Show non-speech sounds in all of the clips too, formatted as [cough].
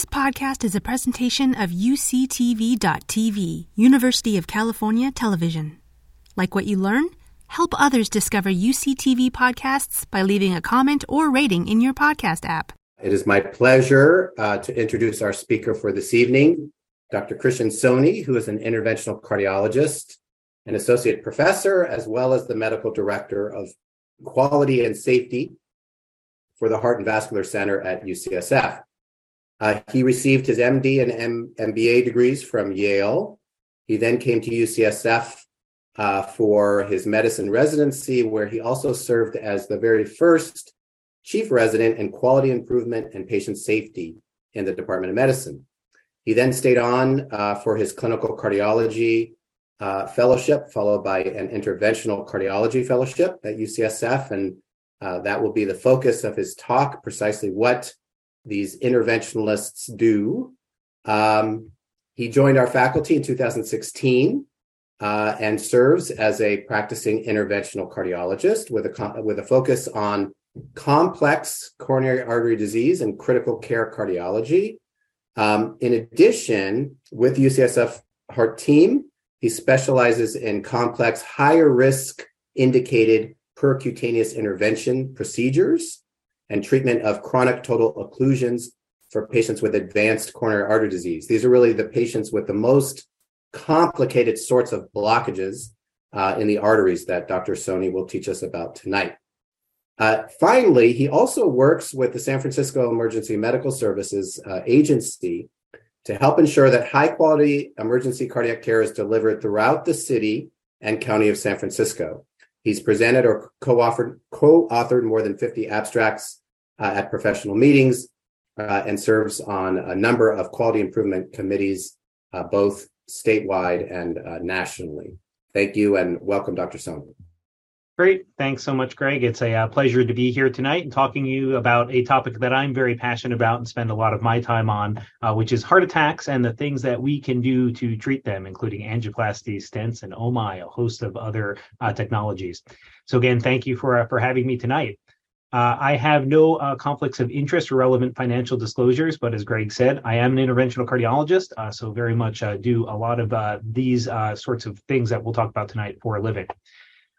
This podcast is a presentation of UCTV.tv, University of California Television. Like what you learn? Help others discover UCTV podcasts by leaving a comment or rating in your podcast app. It is my pleasure uh, to introduce our speaker for this evening, Dr. Krishan Soni, who is an interventional cardiologist, an associate professor, as well as the medical director of quality and safety for the Heart and Vascular Center at UCSF. Uh, he received his MD and M- MBA degrees from Yale. He then came to UCSF uh, for his medicine residency, where he also served as the very first chief resident in quality improvement and patient safety in the Department of Medicine. He then stayed on uh, for his clinical cardiology uh, fellowship, followed by an interventional cardiology fellowship at UCSF. And uh, that will be the focus of his talk precisely what these interventionalists do. Um, he joined our faculty in 2016 uh, and serves as a practicing interventional cardiologist with a with a focus on complex coronary artery disease and critical care cardiology. Um, in addition, with UCSF Heart Team, he specializes in complex, higher risk indicated percutaneous intervention procedures and treatment of chronic total occlusions for patients with advanced coronary artery disease. These are really the patients with the most complicated sorts of blockages uh, in the arteries that Dr. Soni will teach us about tonight. Uh, finally, he also works with the San Francisco Emergency Medical Services uh, Agency to help ensure that high quality emergency cardiac care is delivered throughout the city and county of San Francisco. He's presented or co-authored, co-authored more than 50 abstracts at professional meetings uh, and serves on a number of quality improvement committees, uh, both statewide and nationally. Thank you and welcome, Dr. Soni. Great. Thanks so much, Greg. It's a uh, pleasure to be here tonight and talking to you about a topic that I'm very passionate about and spend a lot of my time on, uh, which is heart attacks and the things that we can do to treat them, including angioplasty, stents, and my, a host of other uh, technologies. So again, thank you for for having me tonight. Uh, I have no uh, conflicts of interest or relevant financial disclosures, but as Greg said, I am an interventional cardiologist, uh, so very much uh, do a lot of uh, these uh, sorts of things that we'll talk about tonight for a living.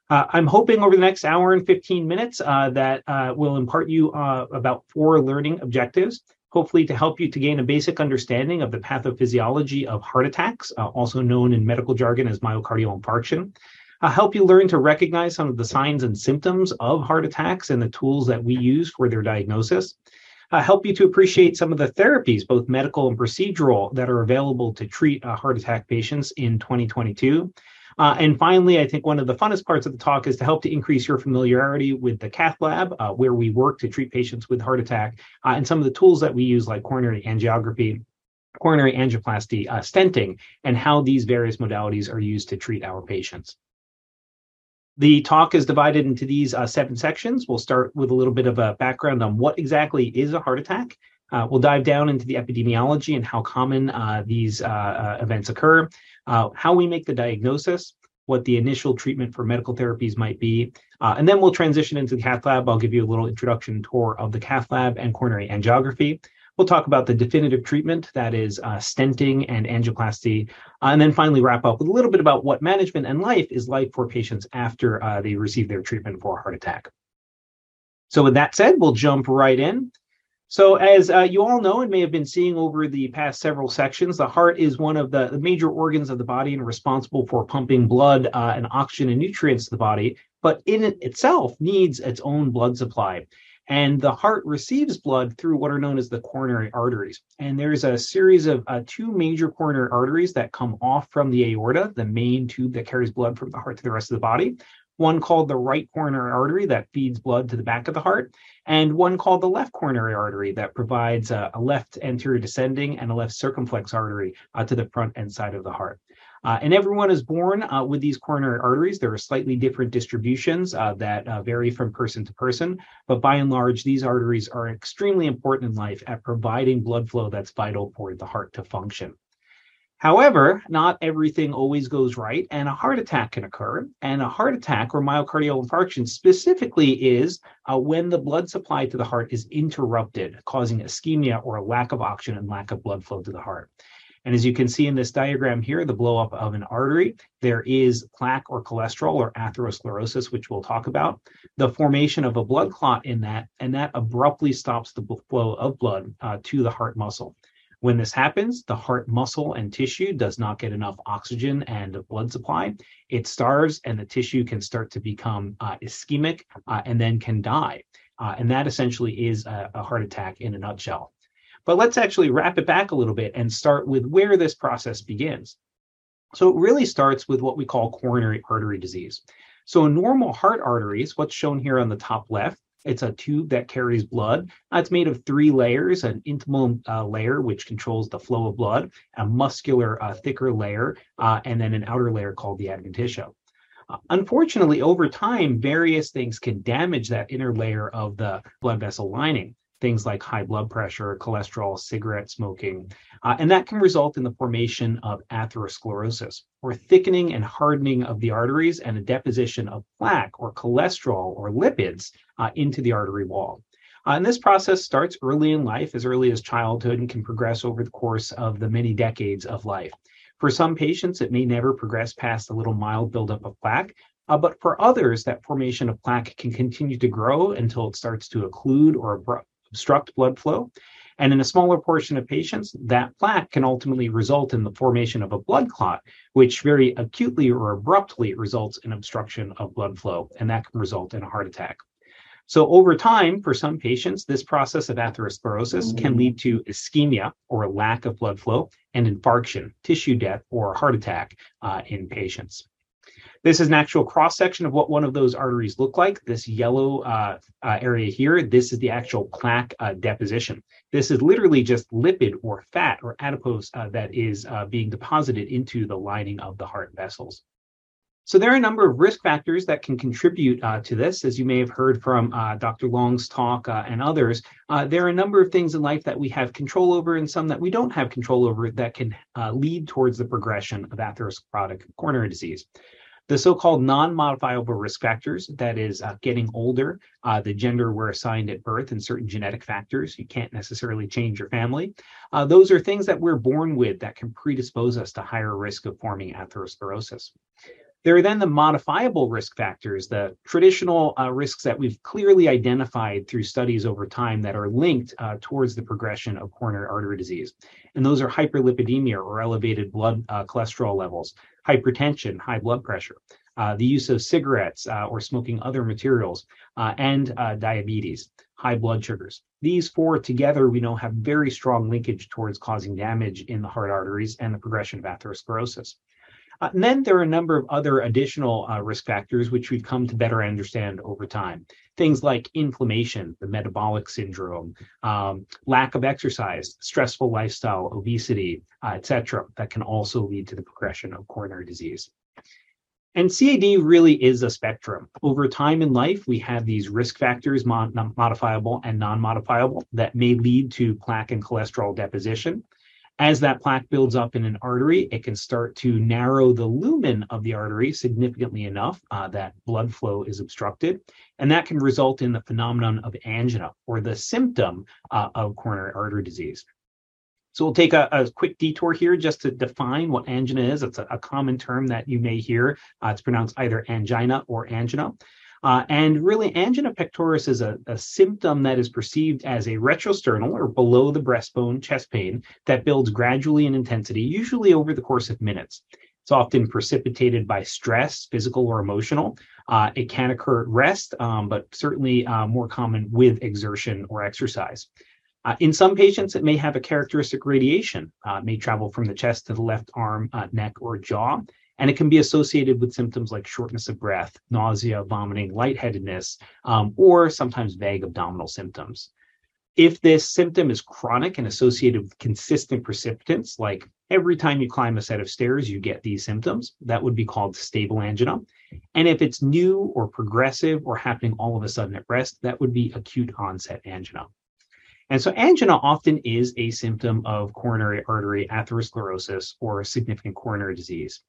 I'm hoping over the next hour and 15 minutes that will impart you about four learning objectives, hopefully to help you to gain a basic understanding of the pathophysiology of heart attacks, also known in medical jargon as myocardial infarction uh, help you learn to recognize some of the signs and symptoms of heart attacks and the tools that we use for their diagnosis. Uh, help you to appreciate some of the therapies, both medical and procedural, that are available to treat uh, heart attack patients in 2022. Uh, and finally, I think one of the funnest parts of the talk is to help to increase your familiarity with the cath lab, uh, where we work to treat patients with heart attack, uh, and some of the tools that we use, like coronary angiography, coronary angioplasty, uh, stenting, and how these various modalities are used to treat our patients. The talk is divided into these uh, seven sections. We'll start with a little bit of a background on what exactly is a heart attack. Uh, we'll dive down into the epidemiology and how common uh, these uh, uh, events occur, uh, how we make the diagnosis, what the initial treatment for medical therapies might be, and then we'll transition into the cath lab. I'll give you a little introduction tour of the cath lab and coronary angiography. We'll talk about the definitive treatment, that is uh, stenting and angioplasty, uh, and then finally wrap up with a little bit about what management and life is like for patients after uh, they receive their treatment for a heart attack. So, with that said, we'll jump right in. So, as uh, you all know and may have been seeing over the past several sections, the heart is one of the, major organs of the body and responsible for pumping blood uh, and oxygen and nutrients to the body, but in it itself needs its own blood supply. And the heart receives blood through what are known as the coronary arteries. And there's a series of uh, two major coronary arteries that come off from the aorta, the main tube that carries blood from the heart to the rest of the body. One called the right coronary artery that feeds blood to the back of the heart, and one called the left coronary artery that provides a, left anterior descending and a left circumflex artery uh, to the front and side of the heart. Uh, and everyone is born uh, with these coronary arteries. There are slightly different distributions uh, that uh, vary from person to person, but by and large, these arteries are extremely important in life at providing blood flow that's vital for the heart to function. However, not everything always goes right, and a heart attack can occur. And a heart attack or myocardial infarction specifically is uh, when the blood supply to the heart is interrupted, causing ischemia or a lack of oxygen and lack of blood flow to the heart. And as you can see in this diagram here, the blowup of an artery, there is plaque or cholesterol or atherosclerosis, which we'll talk about, the formation of a blood clot in that, and that abruptly stops the flow of blood uh, to the heart muscle. When this happens, the heart muscle and tissue does not get enough oxygen and blood supply. It starves, and the tissue can start to become uh, ischemic uh, and then can die. Uh, and that essentially is a, a heart attack in a nutshell. But let's actually wrap it back a little bit and start with where this process begins. So it really starts with what we call coronary artery disease. So normal heart arteries, what's shown here on the top left, it's a tube that carries blood. It's made of three layers an intimal uh, layer, which controls the flow of blood, a muscular, uh, thicker layer, uh, and then an outer layer called the adventitia. Uh, unfortunately, over time, various things can damage that inner layer of the blood vessel lining things like high blood pressure, cholesterol, cigarette smoking. Uh, and that can result in the formation of atherosclerosis, or thickening and hardening of the arteries and a deposition of plaque or cholesterol or lipids uh, into the artery wall. Uh, and this process starts early in life, as early as childhood, and can progress over the course of the many decades of life. For some patients, it may never progress past a little mild buildup of plaque, uh, but for others, that formation of plaque can continue to grow until it starts to occlude or obstruct blood flow. And in a smaller portion of patients, that plaque can ultimately result in the formation of a blood clot, which very acutely or abruptly results in obstruction of blood flow, and that can result in a heart attack. So, over time, for some patients, this process of atherosclerosis can lead to ischemia or lack of blood flow and infarction, tissue death, or heart attack uh, in patients. This is an actual cross section of what one of those arteries look like. This yellow uh, uh, area here, this is the actual plaque uh, deposition. This is literally just lipid or fat or adipose uh, that is uh, being deposited into the lining of the heart vessels. So there are a number of risk factors that can contribute uh, to this. As you may have heard from uh, Dr. Long's talk uh, and others, uh, there are a number of things in life that we have control over and some that we don't have control over that can lead towards the progression of atherosclerotic coronary disease. The so-called non-modifiable risk factors, that is uh, getting older, uh, the gender we're assigned at birth, and certain genetic factors, you can't necessarily change your family. Uh, those are things that we're born with that can predispose us to higher risk of forming atherosclerosis. There are then the modifiable risk factors, the traditional uh, risks that we've clearly identified through studies over time that are linked uh, towards the progression of coronary artery disease. And those are hyperlipidemia or elevated blood uh, cholesterol levels, hypertension, high blood pressure, uh, the use of cigarettes uh, or smoking other materials, uh, and diabetes, high blood sugars. These four together, we know, have very strong linkage towards causing damage in the heart arteries and the progression of atherosclerosis. Uh, and then there are a number of other additional uh, risk factors which we've come to better understand over time. Things like inflammation, the metabolic syndrome, um, lack of exercise, stressful lifestyle, obesity, uh, etc., that can also lead to the progression of coronary disease. And CAD really is a spectrum. Over time in life, we have these risk factors, mod- modifiable and non modifiable, that may lead to plaque and cholesterol deposition. As that plaque builds up in an artery, it can start to narrow the lumen of the artery significantly enough uh, that blood flow is obstructed. And that can result in the phenomenon of angina or the symptom uh, of coronary artery disease. So we'll take a, a, quick detour here just to define what angina is. It's a, a common term that you may hear. Uh, it's pronounced either angina or angina. Uh, and really, angina pectoris is a, a, symptom that is perceived as a retrosternal or below the breastbone chest pain that builds gradually in intensity, usually over the course of minutes. It's often precipitated by stress, physical or emotional. Uh, it can occur at rest, um, but certainly uh, more common with exertion or exercise. Uh, in some patients, it may have a characteristic radiation. Uh, it may travel from the chest to the left arm, uh, neck, or jaw and it can be associated with symptoms like shortness of breath, nausea, vomiting, lightheadedness, um, or sometimes vague abdominal symptoms. If this symptom is chronic and associated with consistent precipitants, like every time you climb a set of stairs, you get these symptoms, that would be called stable angina. And if it's new or progressive or happening all of a sudden at rest, that would be acute onset angina. And so angina often is a symptom of coronary artery atherosclerosis or significant coronary disease.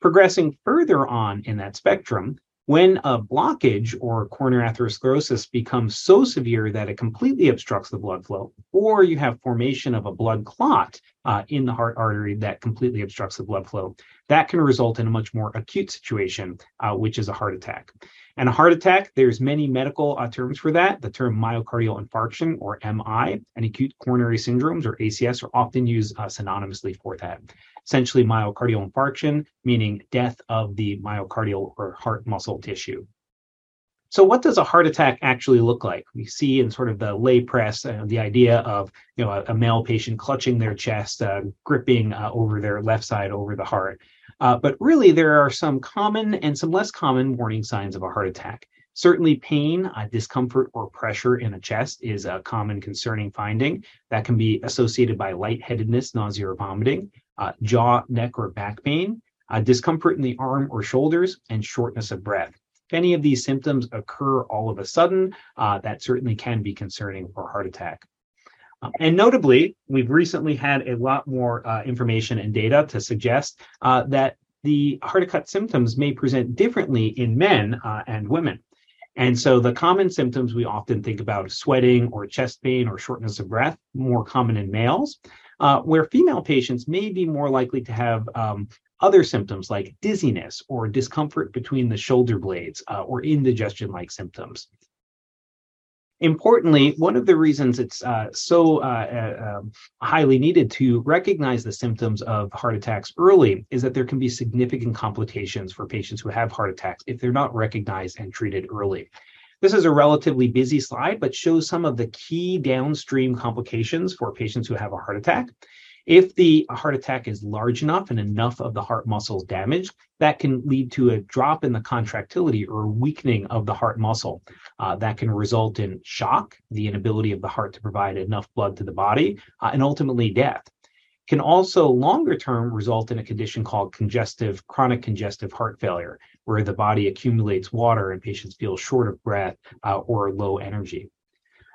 Progressing further on in that spectrum, when a blockage or coronary atherosclerosis becomes so severe that it completely obstructs the blood flow, or you have formation of a blood clot uh, in the heart artery that completely obstructs the blood flow, that can result in a much more acute situation, uh, which is a heart attack. And a heart attack, there's many medical uh, terms for that. The term myocardial infarction or MI and acute coronary syndromes or ACS are often used uh, synonymously for that. Essentially, myocardial infarction, meaning death of the myocardial or heart muscle tissue. So, what does a heart attack actually look like? We see in sort of the lay press uh, the idea of you know a, a, male patient clutching their chest, uh, gripping uh, over their left side over the heart. Uh, but really, there are some common and some less common warning signs of a heart attack. Certainly, pain, uh, discomfort, or pressure in the chest is a common concerning finding that can be associated by lightheadedness, nausea, or vomiting, uh, jaw, neck, or back pain, uh, discomfort in the arm or shoulders, and shortness of breath. If any of these symptoms occur all of a sudden, uh, that certainly can be concerning for heart attack. Um, and notably, we've recently had a lot more uh, information and data to suggest uh, that the heart attack symptoms may present differently in men uh, and women. And so the common symptoms we often think about sweating or chest pain or shortness of breath, more common in males, uh, where female patients may be more likely to have um, other symptoms like dizziness or discomfort between the shoulder blades uh, or indigestion like symptoms. Importantly, one of the reasons it's uh, so uh, uh, um, highly needed to recognize the symptoms of heart attacks early is that there can be significant complications for patients who have heart attacks if they're not recognized and treated early. This is a relatively busy slide, but shows some of the key downstream complications for patients who have a heart attack. If the heart attack is large enough and enough of the heart muscles damaged, that can lead to a drop in the contractility or weakening of the heart muscle. Uh, that can result in shock, the inability of the heart to provide enough blood to the body, uh, and ultimately death. Can also longer term result in a condition called congestive, chronic congestive heart failure, where the body accumulates water and patients feel short of breath uh, or low energy.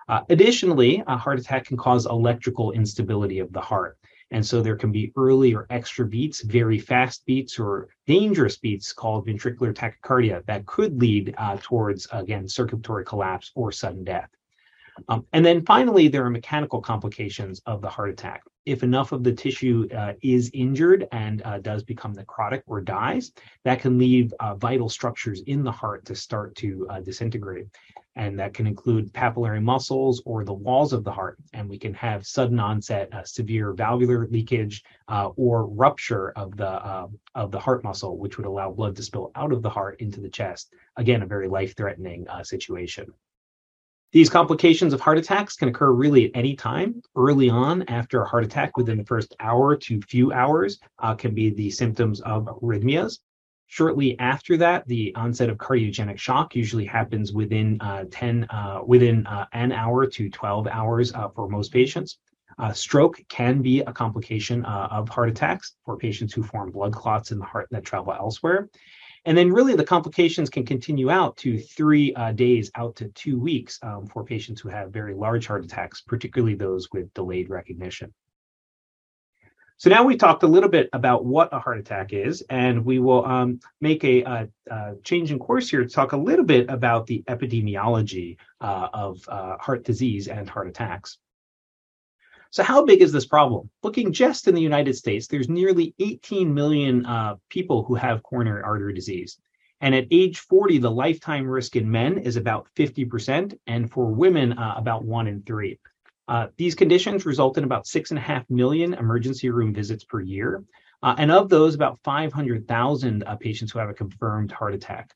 Uh, additionally, a heart attack can cause electrical instability of the heart. And so there can be early or extra beats, very fast beats, or dangerous beats called ventricular tachycardia that could lead uh, towards, again, circulatory collapse or sudden death. Um, and then finally, there are mechanical complications of the heart attack. If enough of the tissue uh, is injured and uh, does become necrotic or dies, that can leave uh, vital structures in the heart to start to uh, disintegrate and that can include papillary muscles or the walls of the heart. And we can have sudden onset uh, severe valvular leakage uh, or rupture of the of the heart muscle, which would allow blood to spill out of the heart into the chest. Again, a very life-threatening uh, situation. These complications of heart attacks can occur really at any time. Early on, after a heart attack, within the first hour to few hours, uh, can be the symptoms of arrhythmias. Shortly after that, the onset of cardiogenic shock usually happens within uh, 10, uh, within uh, an hour to 12 hours uh, for most patients. Stroke can be a complication uh, of heart attacks for patients who form blood clots in the heart that travel elsewhere. And then, really, the complications can continue out to three days out to two weeks um, for patients who have very large heart attacks, particularly those with delayed recognition. So now we talked a little bit about what a heart attack is, and we will um, make a, a, a, change in course here to talk a little bit about the epidemiology uh, of uh, heart disease and heart attacks. So, how big is this problem? Looking just in the United States, there's nearly 18 million uh, people who have coronary artery disease. And at age 40, the lifetime risk in men is about 50%, and for women, uh, about one in three. Uh, these conditions result in about six and a half million emergency room visits per year. Uh, and of those, about 500,000 uh, patients who have a confirmed heart attack.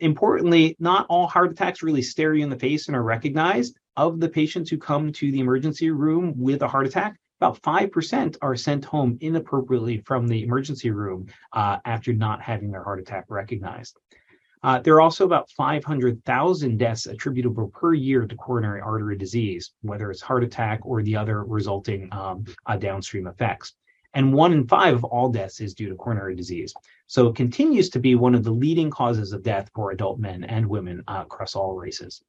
Importantly, not all heart attacks really stare you in the face and are recognized. Of the patients who come to the emergency room with a heart attack, about 5% are sent home inappropriately from the emergency room uh, after not having their heart attack recognized. Uh, there are also about 500,000 deaths attributable per year to coronary artery disease, whether it's heart attack or the other resulting um, uh, downstream effects. And one in five of all deaths is due to coronary disease. So it continues to be one of the leading causes of death for adult men and women uh, across all races.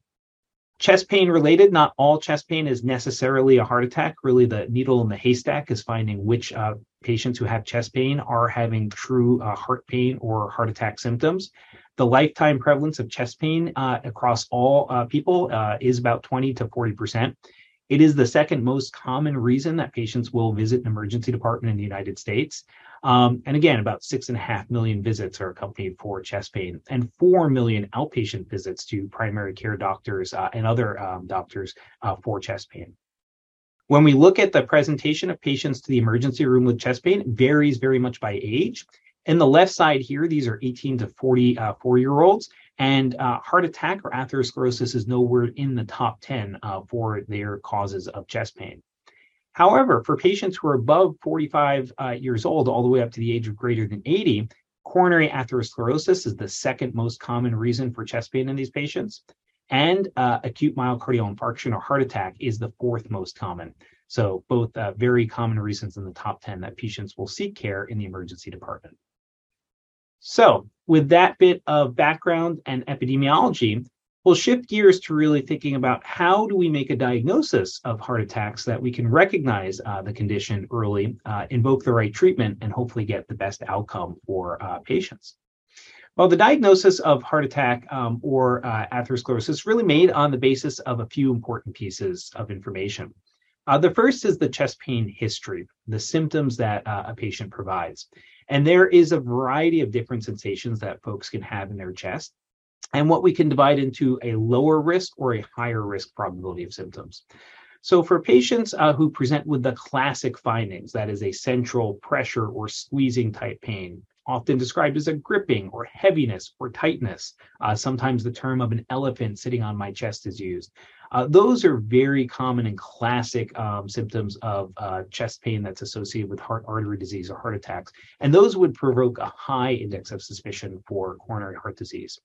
Chest pain related, not all chest pain is necessarily a heart attack. Really, the needle in the haystack is finding which uh, patients who have chest pain are having true uh, heart pain or heart attack symptoms. The lifetime prevalence of chest pain uh, across all uh, people uh, is about 20 to 40 percent. It is the second most common reason that patients will visit an emergency department in the United States. Um, and again, about six and a half million visits are accompanied for chest pain, and four million outpatient visits to primary care doctors uh, and other um, doctors uh, for chest pain. When we look at the presentation of patients to the emergency room with chest pain, varies very much by age. In the left side here, these are 18 to 44 uh, year olds, and uh, heart attack or atherosclerosis is nowhere in the top 10 uh, for their causes of chest pain. However, for patients who are above 45 uh, years old, all the way up to the age of greater than 80, coronary atherosclerosis is the second most common reason for chest pain in these patients. And uh, acute myocardial infarction or heart attack is the fourth most common. So, both uh, very common reasons in the top 10 that patients will seek care in the emergency department. So, with that bit of background and epidemiology, we'll shift gears to really thinking about how do we make a diagnosis of heart attacks that we can recognize uh, the condition early, uh, invoke the right treatment, and hopefully get the best outcome for uh, patients. Well, the diagnosis of heart attack um, or uh, atherosclerosis is really made on the basis of a few important pieces of information. Uh, the first is the chest pain history, the symptoms that uh, a patient provides. And there is a variety of different sensations that folks can have in their chest, and what we can divide into a lower risk or a higher risk probability of symptoms. So, for patients uh, who present with the classic findings, that is a central pressure or squeezing type pain, often described as a gripping or heaviness or tightness. Uh, sometimes the term of an elephant sitting on my chest is used. Uh, those are very common and classic um, symptoms of uh, chest pain that's associated with heart artery disease or heart attacks. And those would provoke a high index of suspicion for coronary heart disease.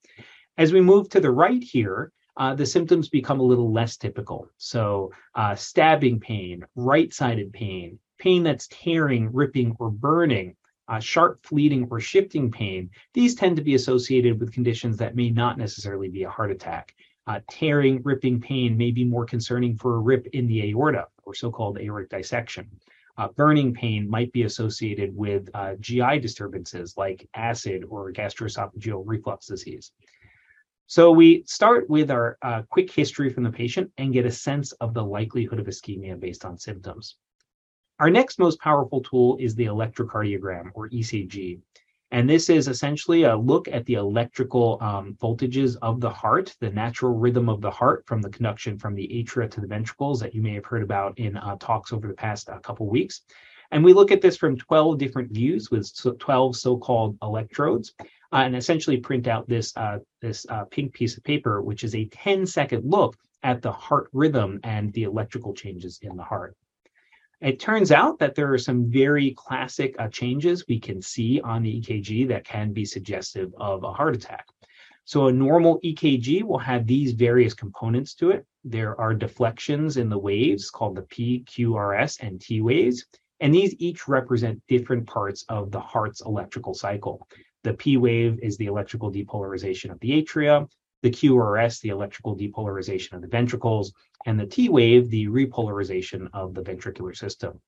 As we move to the right here, uh, the symptoms become a little less typical. So, uh, stabbing pain, right sided pain, pain that's tearing, ripping, or burning, uh, sharp fleeting or shifting pain, these tend to be associated with conditions that may not necessarily be a heart attack. Uh, tearing, ripping pain may be more concerning for a rip in the aorta or so called aortic dissection. Uh, burning pain might be associated with uh, GI disturbances like acid or gastroesophageal reflux disease. So we start with our uh, quick history from the patient and get a sense of the likelihood of ischemia based on symptoms. Our next most powerful tool is the electrocardiogram or ECG. And this is essentially a look at the electrical um, voltages of the heart, the natural rhythm of the heart from the conduction from the atria to the ventricles that you may have heard about in uh, talks over the past uh, couple weeks. And we look at this from 12 different views with 12 so-called electrodes, uh, and essentially print out this uh, this uh, pink piece of paper, which is a 10-second look at the heart rhythm and the electrical changes in the heart. It turns out that there are some very classic uh, changes we can see on the EKG that can be suggestive of a heart attack. So a normal EKG will have these various components to it. There are deflections in the waves called the P, Q, R, S, and T waves. And these each represent different parts of the heart's electrical cycle. The P wave is the electrical depolarization of the atria the QRS, the electrical depolarization of the ventricles, and the T wave, the repolarization of the ventricular system.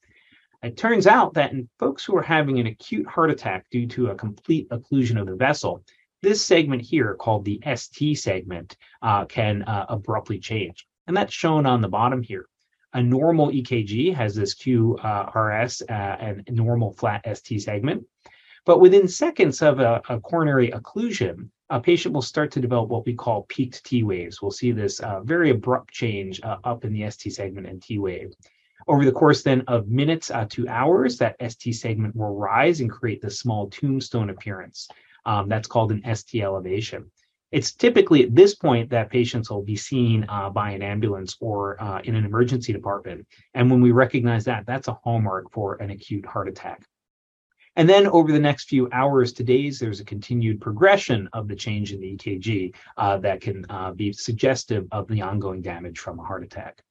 It turns out that in folks who are having an acute heart attack due to a complete occlusion of the vessel, this segment here, called the ST segment, uh, can uh, abruptly change. And that's shown on the bottom here. A normal EKG has this QRS uh, and normal flat ST segment. But within seconds of a, a coronary occlusion, a patient will start to develop what we call peaked T waves. We'll see this uh, very abrupt change uh, up in the ST segment and T wave. Over the course then of minutes uh, to hours, that ST segment will rise and create this small tombstone appearance. Um, that's called an ST elevation. It's typically at this point that patients will be seen uh, by an ambulance or uh, in an emergency department. And when we recognize that, that's a hallmark for an acute heart attack. And then over the next few hours to days, there's a continued progression of the change in the EKG uh, that can uh, be suggestive of the ongoing damage from a heart attack.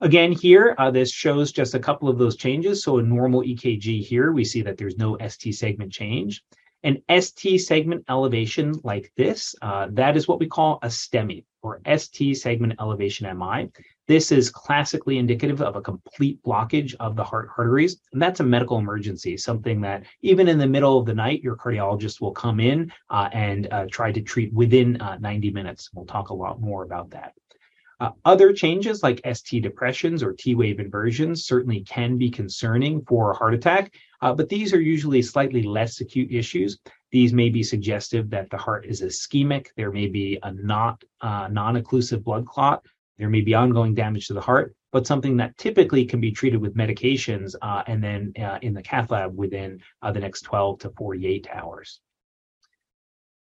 Again, here, uh, this shows just a couple of those changes. So a normal EKG here, we see that there's no ST segment change. An ST segment elevation like this, uh, that is what we call a STEMI or ST segment elevation MI. This is classically indicative of a complete blockage of the heart arteries, and that's a medical emergency, something that even in the middle of the night, your cardiologist will come in uh, and uh, try to treat within uh, 90 minutes. We'll talk a lot more about that. Uh, other changes like ST depressions or T wave inversions certainly can be concerning for a heart attack, uh, but these are usually slightly less acute issues. These may be suggestive that the heart is ischemic. There may be a not uh, non-occlusive blood clot. There may be ongoing damage to the heart, but something that typically can be treated with medications uh, and then uh, in the cath lab within uh, the next 12 to 48 hours.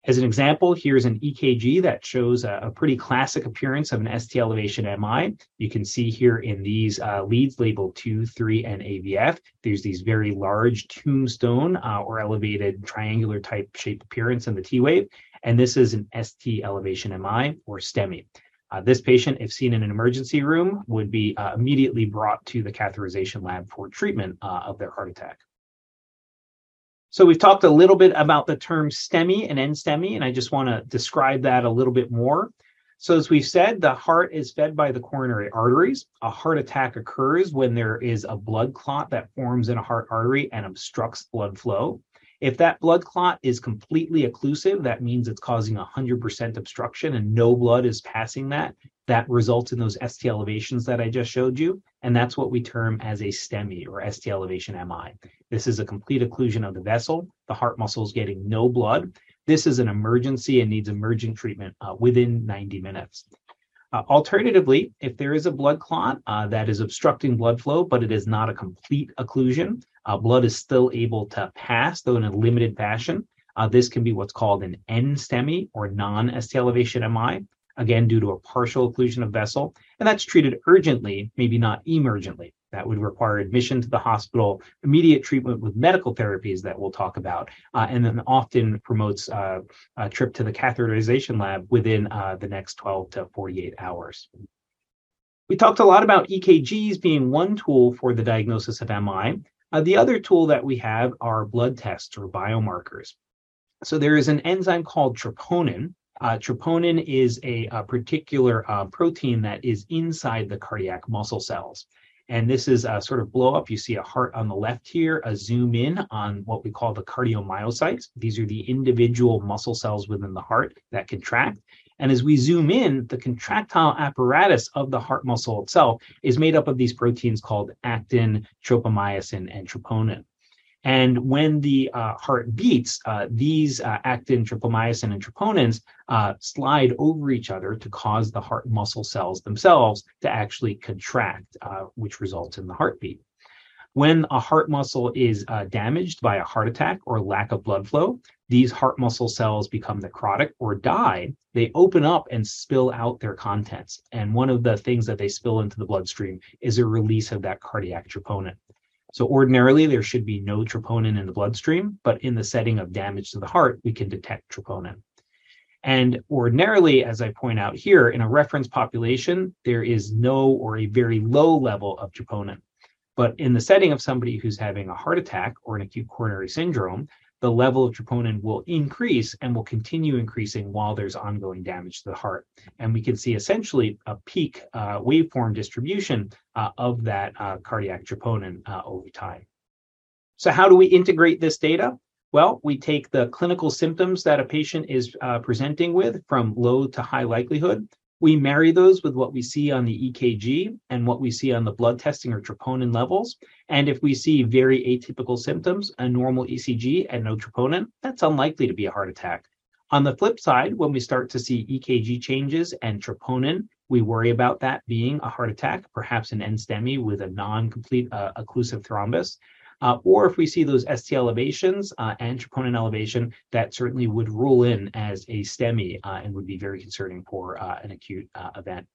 As an example, here's an EKG that shows a, a, pretty classic appearance of an ST elevation MI. You can see here in these uh, leads labeled 2, 3, and AVF, there's these very large tombstone uh, or elevated triangular type shape appearance in the T wave. And this is an ST elevation MI or STEMI. Uh, this patient, if seen in an emergency room, would be uh, immediately brought to the catheterization lab for treatment uh, of their heart attack. So we've talked a little bit about the term STEMI and NSTEMI, and I just want to describe that a little bit more. So as we've said, the heart is fed by the coronary arteries. A heart attack occurs when there is a blood clot that forms in a heart artery and obstructs blood flow. If that blood clot is completely occlusive, that means it's causing 100% obstruction and no blood is passing that. That results in those ST elevations that I just showed you. And that's what we term as a STEMI or ST elevation MI. This is a complete occlusion of the vessel. The heart muscle is getting no blood. This is an emergency and needs emergent treatment uh, within 90 minutes. Uh, alternatively, if there is a blood clot uh, that is obstructing blood flow, but it is not a complete occlusion, uh, blood is still able to pass, though in a limited fashion. Uh, this can be what's called an NSTEMI or non-ST elevation MI, again, due to a partial occlusion of vessel, and that's treated urgently, maybe not emergently. That would require admission to the hospital, immediate treatment with medical therapies that we'll talk about, uh, and then often promotes uh, a trip to the catheterization lab within uh, the next 12 to 48 hours. We talked a lot about EKGs being one tool for the diagnosis of MI. Uh, the other tool that we have are blood tests or biomarkers. So there is an enzyme called troponin. Uh, troponin is a, a particular uh, protein that is inside the cardiac muscle cells. And this is a sort of blow up. You see a heart on the left here, a zoom in on what we call the cardiomyocytes. These are the individual muscle cells within the heart that contract. And as we zoom in, the contractile apparatus of the heart muscle itself is made up of these proteins called actin, tropomyosin, and troponin. And when the uh, heart beats, uh, these uh, actin, tropomyosin, and troponins uh, slide over each other to cause the heart muscle cells themselves to actually contract, uh, which results in the heartbeat. When a heart muscle is uh, damaged by a heart attack or lack of blood flow, these heart muscle cells become necrotic or die. They open up and spill out their contents. And one of the things that they spill into the bloodstream is a release of that cardiac troponin. So ordinarily there should be no troponin in the bloodstream, but in the setting of damage to the heart, we can detect troponin. And ordinarily, as I point out here, in a reference population, there is no or a very low level of troponin. But in the setting of somebody who's having a heart attack or an acute coronary syndrome, the level of troponin will increase and will continue increasing while there's ongoing damage to the heart. And we can see essentially a peak uh, waveform distribution uh, of that uh, cardiac troponin uh, over time. So, how do we integrate this data? Well, we take the clinical symptoms that a patient is uh, presenting with from low to high likelihood. We marry those with what we see on the EKG and what we see on the blood testing or troponin levels. And if we see very atypical symptoms, a normal ECG and no troponin, that's unlikely to be a heart attack. On the flip side, when we start to see EKG changes and troponin, we worry about that being a heart attack, perhaps an NSTEMI with a non-complete uh, occlusive thrombus. Uh, or if we see those ST elevations uh, and troponin elevation, that certainly would rule in as a STEMI uh, and would be very concerning for uh, an acute uh, event.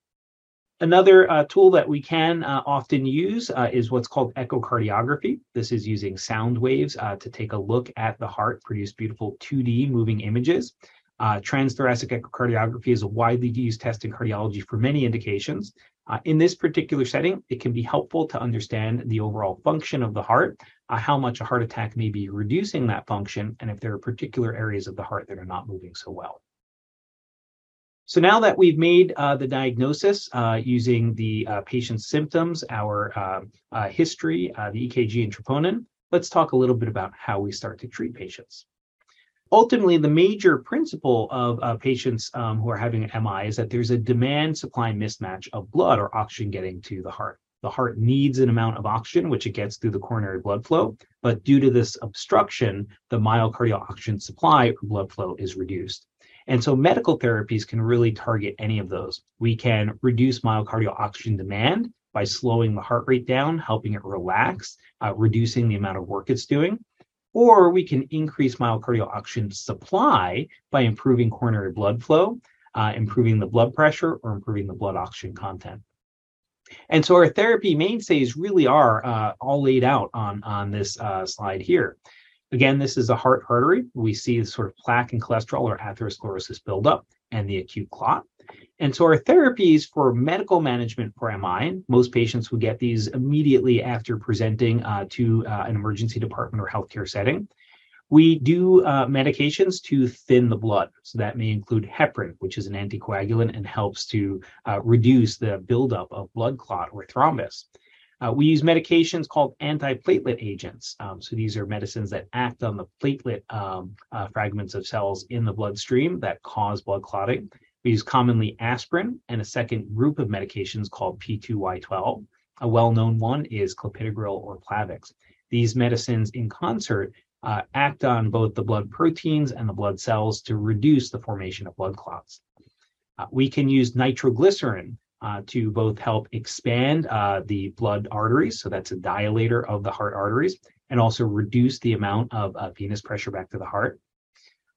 Another uh, tool that we can often use is what's called echocardiography. This is using sound waves to take a look at the heart, produce beautiful 2D moving images. Uh, transthoracic echocardiography is a widely used test in cardiology for many indications. Uh, in this particular setting, it can be helpful to understand the overall function of the heart, uh, how much a heart attack may be reducing that function, and if there are particular areas of the heart that are not moving so well. So now that we've made uh, the diagnosis uh, using the uh, patient's symptoms, our um, uh, history, the EKG and troponin, let's talk a little bit about how we start to treat patients ultimately, the major principle of uh, patients um, who are having an MI is that there's a demand supply mismatch of blood or oxygen getting to the heart. The heart needs an amount of oxygen, which it gets through the coronary blood flow. But due to this obstruction, the myocardial oxygen supply or blood flow is reduced. And so medical therapies can really target any of those. We can reduce myocardial oxygen demand by slowing the heart rate down, helping it relax, uh, reducing the amount of work it's doing or we can increase myocardial oxygen supply by improving coronary blood flow, uh, improving the blood pressure, or improving the blood oxygen content. And so our therapy mainstays really are uh, all laid out on, on this uh, slide here. Again, this is a heart artery. We see the sort of plaque and cholesterol or atherosclerosis buildup and the acute clot. And so our therapies for medical management for MI, most patients will get these immediately after presenting uh, to uh, an emergency department or healthcare setting. We do uh, medications to thin the blood. So that may include heparin, which is an anticoagulant and helps to uh, reduce the buildup of blood clot or thrombus. Uh, we use medications called antiplatelet agents. Um, so these are medicines that act on the platelet um, uh, fragments of cells in the bloodstream that cause blood clotting. We use commonly aspirin and a second group of medications called P2Y12. A well-known one is clopidogrel or Plavix. These medicines in concert uh, act on both the blood proteins and the blood cells to reduce the formation of blood clots. Uh, we can use nitroglycerin uh, to both help expand uh, the blood arteries, so that's a dilator of the heart arteries, and also reduce the amount of uh, venous pressure back to the heart.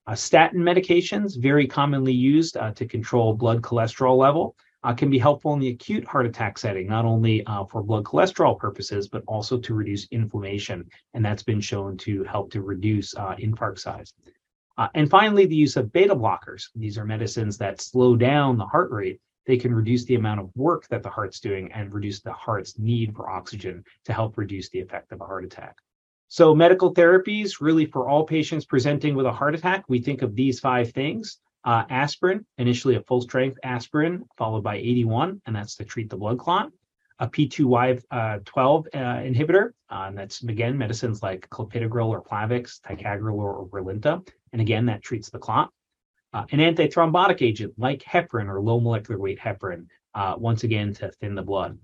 Uh, statin medications, very commonly used uh, to control blood cholesterol level, uh, can be helpful in the acute heart attack setting, not only for blood cholesterol purposes, but also to reduce inflammation. And that's been shown to help to reduce infarct size. And finally, the use of beta blockers. These are medicines that slow down the heart rate. They can reduce the amount of work that the heart's doing and reduce the heart's need for oxygen to help reduce the effect of a heart attack. So, medical therapies, really for all patients presenting with a heart attack, we think of these five things. Uh, aspirin, initially a full strength aspirin, followed by 81, and that's to treat the blood clot. A P2Y12 uh, uh, inhibitor, uh, and that's again medicines like clopidogrel or Plavix, ticagrelor or Brilinta, and again that treats the clot. Uh, an antithrombotic agent like heparin or low molecular weight heparin, uh, once again to thin the blood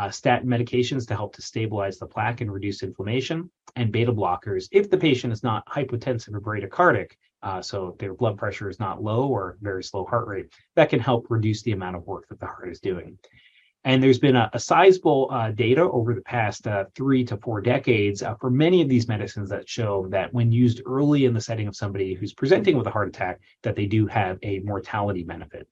uh, statin medications to help to stabilize the plaque and reduce inflammation, and beta blockers if the patient is not hypotensive or bradycardic, uh, so their blood pressure is not low or very slow heart rate, that can help reduce the amount of work that the heart is doing. And there's been a, a sizable uh, data over the past uh, three to four decades uh, for many of these medicines that show that when used early in the setting of somebody who's presenting with a heart attack, that they do have a mortality benefit.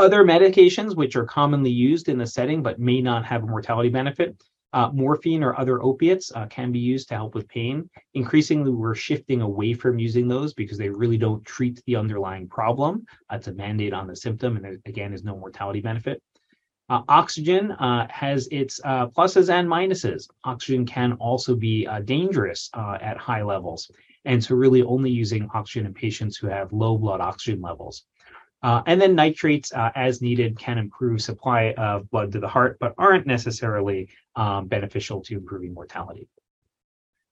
Other medications, which are commonly used in the setting but may not have a mortality benefit, uh, morphine or other opiates uh, can be used to help with pain. Increasingly, we're shifting away from using those because they really don't treat the underlying problem. That's a mandate on the symptom, and there, again, is no mortality benefit. Uh, oxygen uh, has its uh, pluses and minuses. Oxygen can also be dangerous at high levels. And so, really, only using oxygen in patients who have low blood oxygen levels. Uh, and then nitrates, uh, as needed, can improve supply of blood to the heart, but aren't necessarily um, beneficial to improving mortality.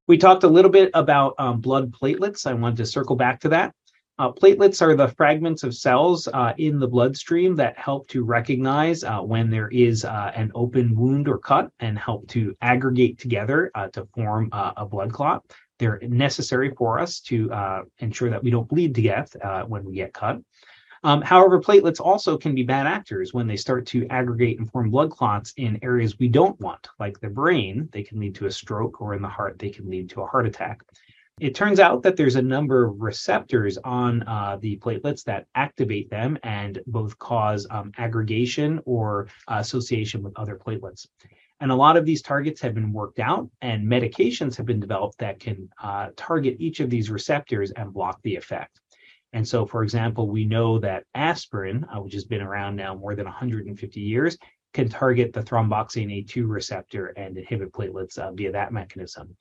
We talked a little bit about um, blood platelets. I wanted to circle back to that. Uh, platelets are the fragments of cells uh, in the bloodstream that help to recognize uh, when there is uh, an open wound or cut and help to aggregate together to form a blood clot. They're necessary for us to ensure that we don't bleed to death when we get cut. Um, however, platelets also can be bad actors when they start to aggregate and form blood clots in areas we don't want, like the brain. They can lead to a stroke, or in the heart, they can lead to a heart attack. It turns out that there's a number of receptors on uh, the platelets that activate them and both cause um, aggregation or uh, association with other platelets. And a lot of these targets have been worked out, and medications have been developed that can uh, target each of these receptors and block the effect. And so, for example, we know that aspirin, uh, which has been around now more than 150 years, can target the thromboxane A2 receptor and inhibit platelets uh, via that mechanism.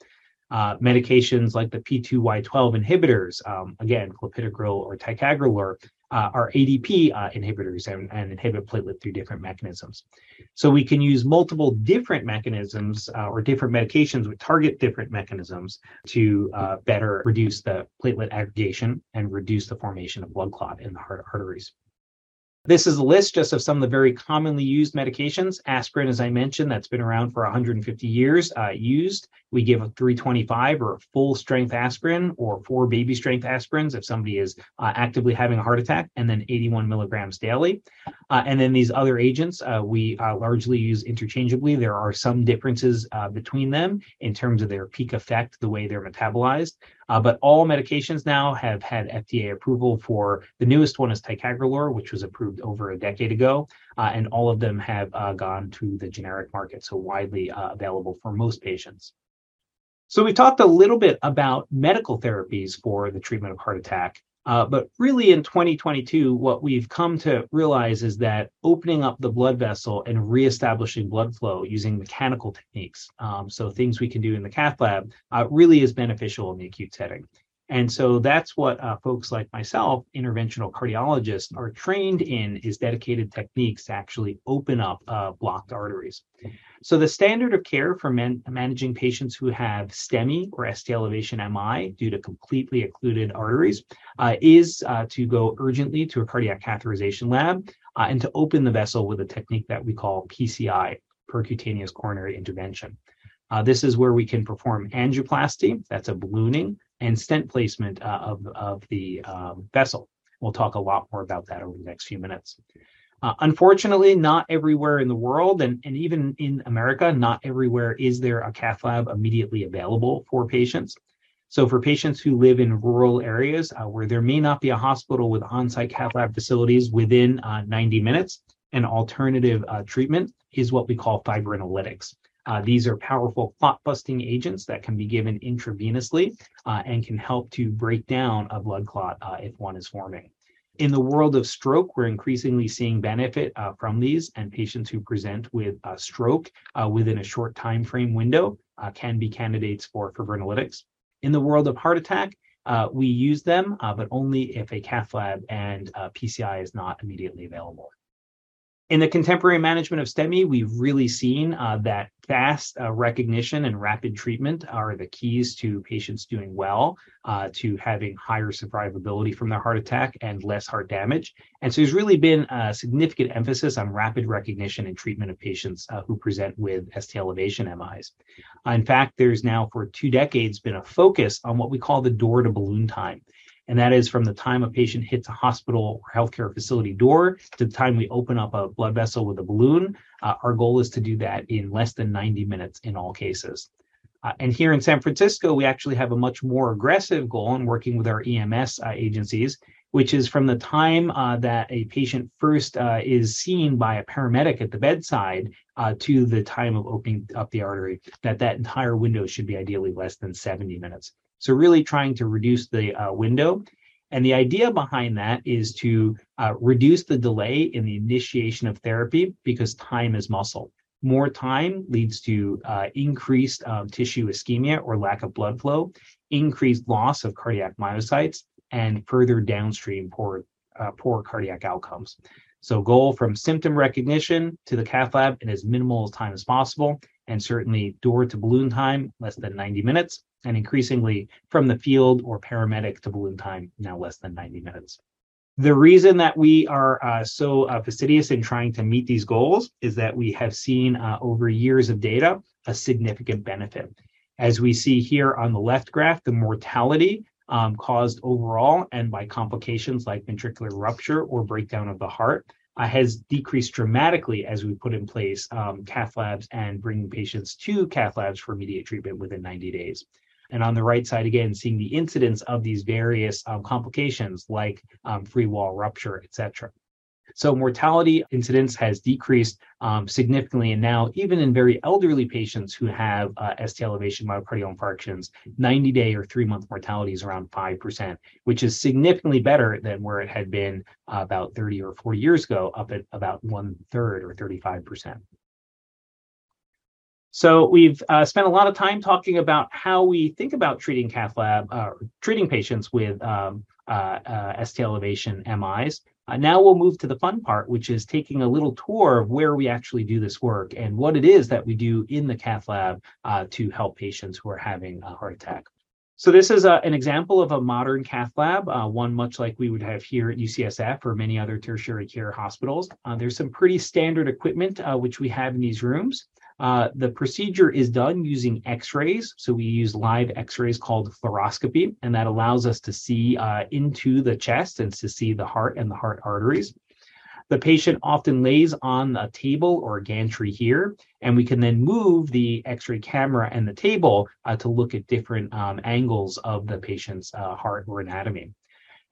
Uh, medications like the P2Y12 inhibitors, um, again, clopidogrel or ticagrelor, uh, are ADP uh, inhibitors and, and, inhibit platelet through different mechanisms. So we can use multiple different mechanisms uh, or different medications with target different mechanisms to uh, better reduce the platelet aggregation and reduce the formation of blood clot in the heart arteries. This is a list just of some of the very commonly used medications. Aspirin, as I mentioned, that's been around for 150 years, uh, used. We give a 325 or a full strength aspirin or four baby strength aspirins if somebody is uh, actively having a heart attack, and then 81 milligrams daily. Uh, and then these other agents uh, we uh, largely use interchangeably. There are some differences uh, between them in terms of their peak effect, the way they're metabolized. Uh, but all medications now have had FDA approval for the newest one is ticagrelor, which was approved over a decade ago, and all of them have gone to the generic market, so widely available for most patients. So we talked a little bit about medical therapies for the treatment of heart attack. Uh, but really, in 2022, what we've come to realize is that opening up the blood vessel and reestablishing blood flow using mechanical techniques, um, so things we can do in the cath lab, uh, really is beneficial in the acute setting. And so that's what uh, folks like myself, interventional cardiologists, are trained in is dedicated techniques to actually open up uh, blocked arteries. So the standard of care for man- managing patients who have STEMI or ST elevation MI due to completely occluded arteries uh, is uh, to go urgently to a cardiac catheterization lab uh, and to open the vessel with a technique that we call PCI, percutaneous coronary intervention. Uh, this is where we can perform angioplasty, that's a ballooning, and stent placement uh, of, of the um, vessel. We'll talk a lot more about that over the next few minutes. Uh, unfortunately, not everywhere in the world, and, and even in America, not everywhere is there a cath lab immediately available for patients. So, for patients who live in rural areas uh, where there may not be a hospital with on site cath lab facilities within uh, 90 minutes, an alternative uh, treatment is what we call fibrinolytics. Uh, these are powerful clot busting agents that can be given intravenously uh, and can help to break down a blood clot uh, if one is forming. In the world of stroke, we're increasingly seeing benefit uh, from these, and patients who present with a stroke uh, within a short time frame window uh, can be candidates for fibrinolytics. In the world of heart attack, we use them, but only if a cath lab and PCI is not immediately available. In the contemporary management of STEMI, we've really seen uh, that fast uh, recognition and rapid treatment are the keys to patients doing well, uh, to having higher survivability from their heart attack and less heart damage. And so there's really been a significant emphasis on rapid recognition and treatment of patients uh, who present with ST elevation MIs. in fact, there's now for two decades been a focus on what we call the door to balloon time and that is from the time a patient hits a hospital or healthcare facility door to the time we open up a blood vessel with a balloon. Uh, our goal is to do that in less than 90 minutes in all cases. Uh, and here in San Francisco, we actually have a much more aggressive goal in working with our EMS uh, agencies, which is from the time uh, that a patient first uh, is seen by a paramedic at the bedside uh, to the time of opening up the artery, that that entire window should be ideally less than 70 minutes. So really trying to reduce the uh, window. And the idea behind that is to uh, reduce the delay in the initiation of therapy because time is muscle. More time leads to uh, increased um, tissue ischemia or lack of blood flow, increased loss of cardiac myocytes, and further downstream poor, uh, poor cardiac outcomes. So, goal from symptom recognition to the cath lab in as minimal time as possible, and certainly door to balloon time less than 90 minutes, and increasingly from the field or paramedic to balloon time now less than 90 minutes. The reason that we are uh, so uh, fastidious in trying to meet these goals is that we have seen uh, over years of data a significant benefit. As we see here on the left graph, the mortality um, caused overall and by complications like ventricular rupture or breakdown of the heart uh, has decreased dramatically as we put in place um, cath labs and bringing patients to cath labs for immediate treatment within 90 days. And on the right side, again, seeing the incidence of these various um, complications like um, free wall rupture, etc. So mortality incidence has decreased um, significantly. And now, even in very elderly patients who have uh, ST elevation myocardial infarctions, 90 day or three month mortality is around 5%, which is significantly better than where it had been uh, about 30 or 40 years ago, up at about one third or 35%. So we've uh, spent a lot of time talking about how we think about treating cath lab, uh, treating patients with um, uh, uh ST elevation MIs. Uh, now we'll move to the fun part, which is taking a little tour of where we actually do this work and what it is that we do in the cath lab uh, to help patients who are having a heart attack. So this is uh, an example of a modern cath lab, uh, one much like we would have here at UCSF or many other tertiary care hospitals. Uh, there's some pretty standard equipment uh, which we have in these rooms. Uh, the procedure is done using x-rays. So we use live x-rays called fluoroscopy, and that allows us to see uh, into the chest and to see the heart and the heart arteries. The patient often lays on a table or a gantry here, and we can then move the x-ray camera and the table uh, to look at different um, angles of the patient's uh, heart or anatomy.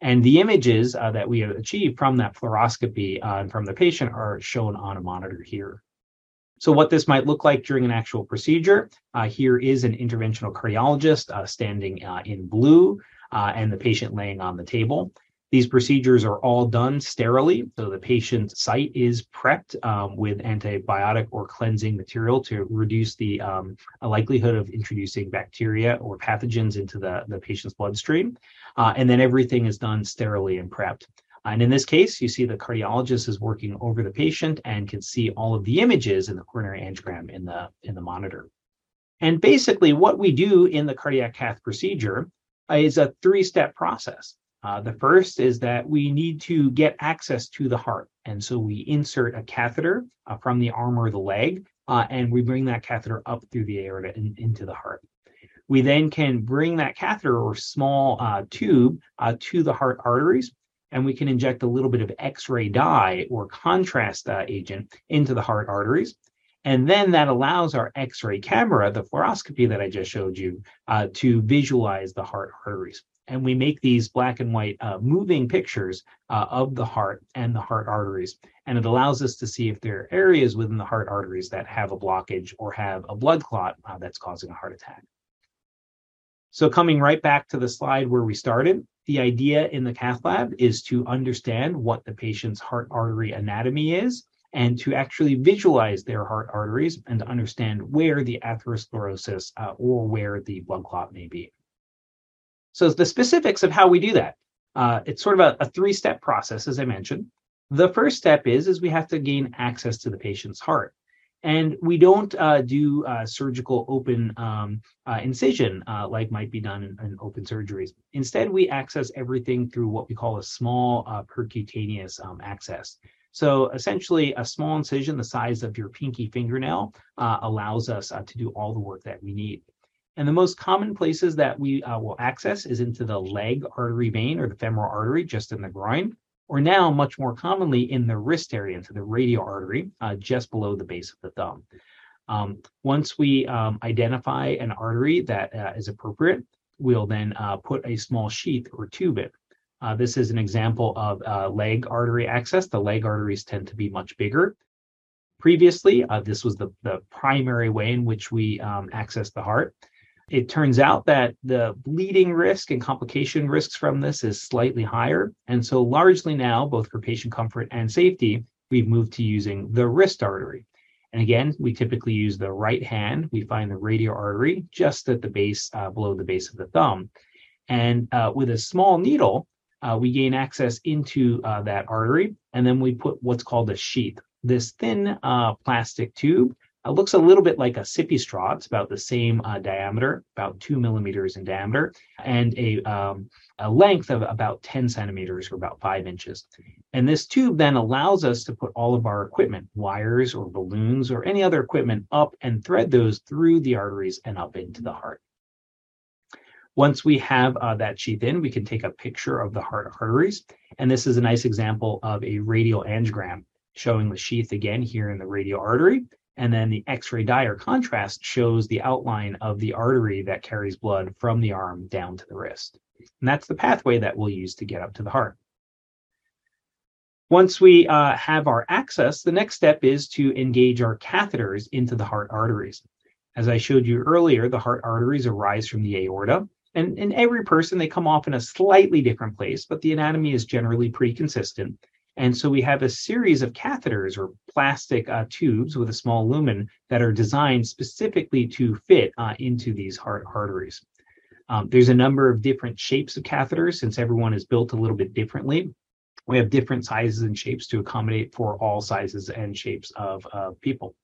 And the images uh, that we have achieved from that fluoroscopy and from the patient are shown on a monitor here. So, what this might look like during an actual procedure uh, here is an interventional cardiologist uh, standing uh, in blue uh, and the patient laying on the table. These procedures are all done sterilely. So, the patient's site is prepped um, with antibiotic or cleansing material to reduce the um, likelihood of introducing bacteria or pathogens into the, the patient's bloodstream. Uh, and then everything is done sterilely and prepped. And in this case, you see the cardiologist is working over the patient and can see all of the images in the coronary angiogram in the, in the monitor. And basically, what we do in the cardiac cath procedure is a three step process. Uh, the first is that we need to get access to the heart. And so we insert a catheter uh, from the arm or the leg, uh, and we bring that catheter up through the aorta in, into the heart. We then can bring that catheter or small uh, tube uh, to the heart arteries and we can inject a little bit of X-ray dye or contrast uh, agent into the heart arteries. And then that allows our X-ray camera, the fluoroscopy that I just showed you, uh, to visualize the heart arteries. And we make these black and white uh, moving pictures uh, of the heart and the heart arteries. And it allows us to see if there are areas within the heart arteries that have a blockage or have a blood clot uh, that's causing a heart attack. So coming right back to the slide where we started, the idea in the cath lab is to understand what the patient's heart artery anatomy is and to actually visualize their heart arteries and to understand where the atherosclerosis uh, or where the blood clot may be. So the specifics of how we do that, uh, it's sort of a, a three-step process, as I mentioned. The first step is, is we have to gain access to the patient's heart. And we don't uh, do uh, surgical open um, uh, incision uh, like might be done in, in, open surgeries. Instead, we access everything through what we call a small uh, percutaneous um, access. So essentially, a small incision the size of your pinky fingernail uh, allows us to do all the work that we need. And the most common places that we will access is into the leg artery vein or the femoral artery just in the groin or now much more commonly in the wrist area, into the radial artery, uh, just below the base of the thumb. Um, once we um, identify an artery that uh, is appropriate, we'll then uh, put a small sheath or tube in. Uh, this is an example of uh, leg artery access. The leg arteries tend to be much bigger. Previously, uh, this was the, the primary way in which we um, the heart. It turns out that the bleeding risk and complication risks from this is slightly higher. And so, largely now, both for patient comfort and safety, we've moved to using the wrist artery. And again, we typically use the right hand. We find the radial artery just at the base, uh, below the base of the thumb. And uh, with a small needle, uh, we gain access into uh, that artery. And then we put what's called a sheath, this thin uh, plastic tube it looks a little bit like a sippy straw. It's about the same uh, diameter, about two millimeters in diameter, and a, um, a length of about 10 centimeters or about five inches. And this tube then allows us to put all of our equipment, wires or balloons or any other equipment up and thread those through the arteries and up into the heart. Once we have uh, that sheath in, we can take a picture of the heart arteries. And this is a nice example of a radial angiogram showing the sheath again here in the radial artery and then the X-ray dye or contrast shows the outline of the artery that carries blood from the arm down to the wrist. And that's the pathway that we'll use to get up to the heart. Once we uh, have our access, the next step is to engage our catheters into the heart arteries. As I showed you earlier, the heart arteries arise from the aorta, and in every person, they come off in a slightly different place, but the anatomy is generally pretty consistent. And so we have a series of catheters or plastic uh, tubes with a small lumen that are designed specifically to fit uh, into these heart arteries. Um, there's a number of different shapes of catheters since everyone is built a little bit differently. We have different sizes and shapes to accommodate for all sizes and shapes of uh, people.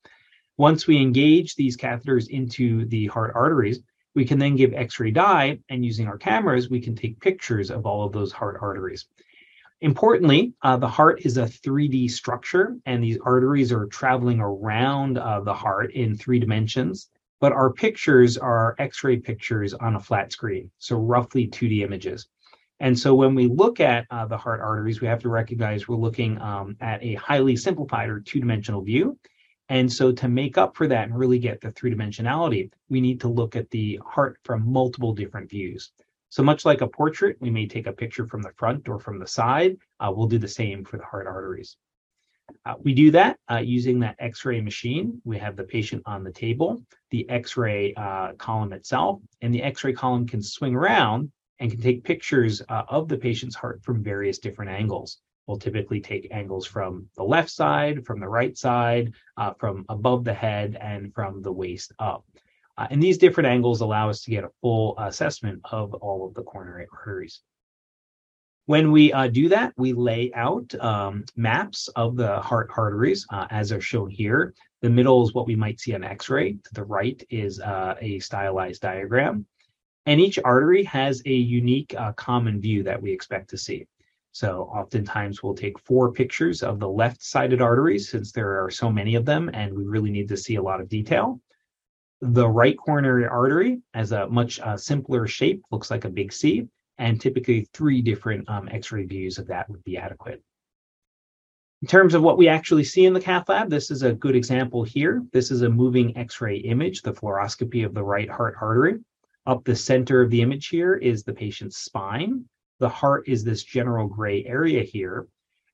Once we engage these catheters into the heart arteries, we can then give X-ray dye, and using our cameras, we can take pictures of all of those heart arteries. Importantly, uh, the heart is a 3D structure, and these arteries are traveling around uh, the heart in three dimensions. But our pictures are X ray pictures on a flat screen, so roughly 2D images. And so when we look at uh, the heart arteries, we have to recognize we're looking um, at a highly simplified or two dimensional view. And so to make up for that and really get the three dimensionality, we need to look at the heart from multiple different views. So much like a portrait, we may take a picture from the front or from the side. Uh, we'll do the same for the heart arteries. Uh, we do that uh, using that X-ray machine. We have the patient on the table, the X-ray uh, column itself, and the X-ray column can swing around and can take pictures uh, of the patient's heart from various different angles. We'll typically take angles from the left side, from the right side, uh, from above the head, and from the waist up. Uh, and these different angles allow us to get a full assessment of all of the coronary arteries. When we uh, do that, we lay out um, maps of the heart arteries uh, as are shown here. The middle is what we might see on x-ray. To the right is uh, a stylized diagram. And each artery has a unique uh, common view that we expect to see. So oftentimes we'll take four pictures of the left-sided arteries since there are so many of them and we really need to see a lot of detail. The right coronary artery has a much uh, simpler shape, looks like a big C, and typically three different um, X-ray views of that would be adequate. In terms of what we actually see in the cath lab, this is a good example here. This is a moving X-ray image, the fluoroscopy of the right heart artery. Up the center of the image here is the patient's spine. The heart is this general gray area here.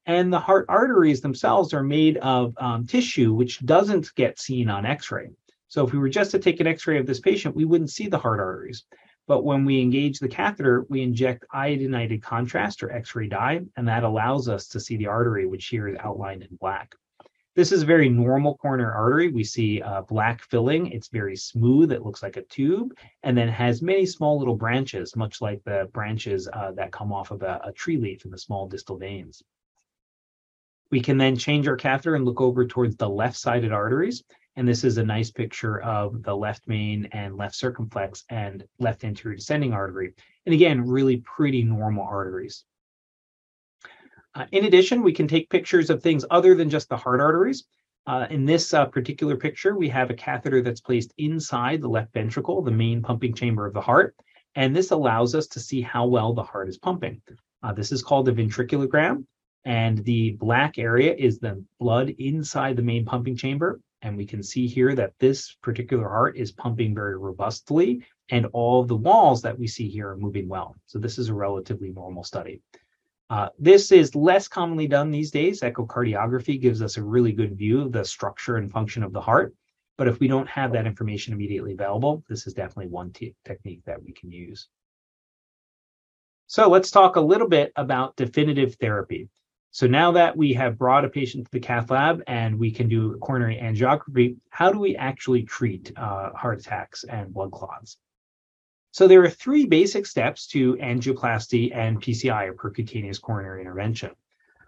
And the heart arteries themselves are made of um, tissue, which doesn't get seen on X-ray. So if we were just to take an x-ray of this patient, we wouldn't see the heart arteries. But when we engage the catheter, we inject iodinated contrast or x-ray dye, and that allows us to see the artery, which here is outlined in black. This is a very normal coronary artery. We see uh, black filling. It's very smooth. It looks like a tube, and then has many small little branches, much like the branches uh, that come off of a, a tree leaf in the small distal veins. We can then change our catheter and look over towards the left-sided arteries. And this is a nice picture of the left main and left circumflex and left anterior descending artery. And again, really pretty normal arteries. Uh, in addition, we can take pictures of things other than just the heart arteries. Uh, in this uh, particular picture, we have a catheter that's placed inside the left ventricle, the main pumping chamber of the heart. And this allows us to see how well the heart is pumping. Uh, this is called a ventriculogram. And the black area is the blood inside the main pumping chamber. And we can see here that this particular heart is pumping very robustly, and all the walls that we see here are moving well. So this is a relatively normal study. Uh, this is less commonly done these days. Echocardiography gives us a really good view of the structure and function of the heart. But if we don't have that information immediately available, this is definitely one technique that we can use. So let's talk a little bit about definitive therapy. So now that we have brought a patient to the cath lab and we can do coronary angiography, how do we actually treat uh, heart attacks and blood clots? So there are three basic steps to angioplasty and PCI or percutaneous coronary intervention.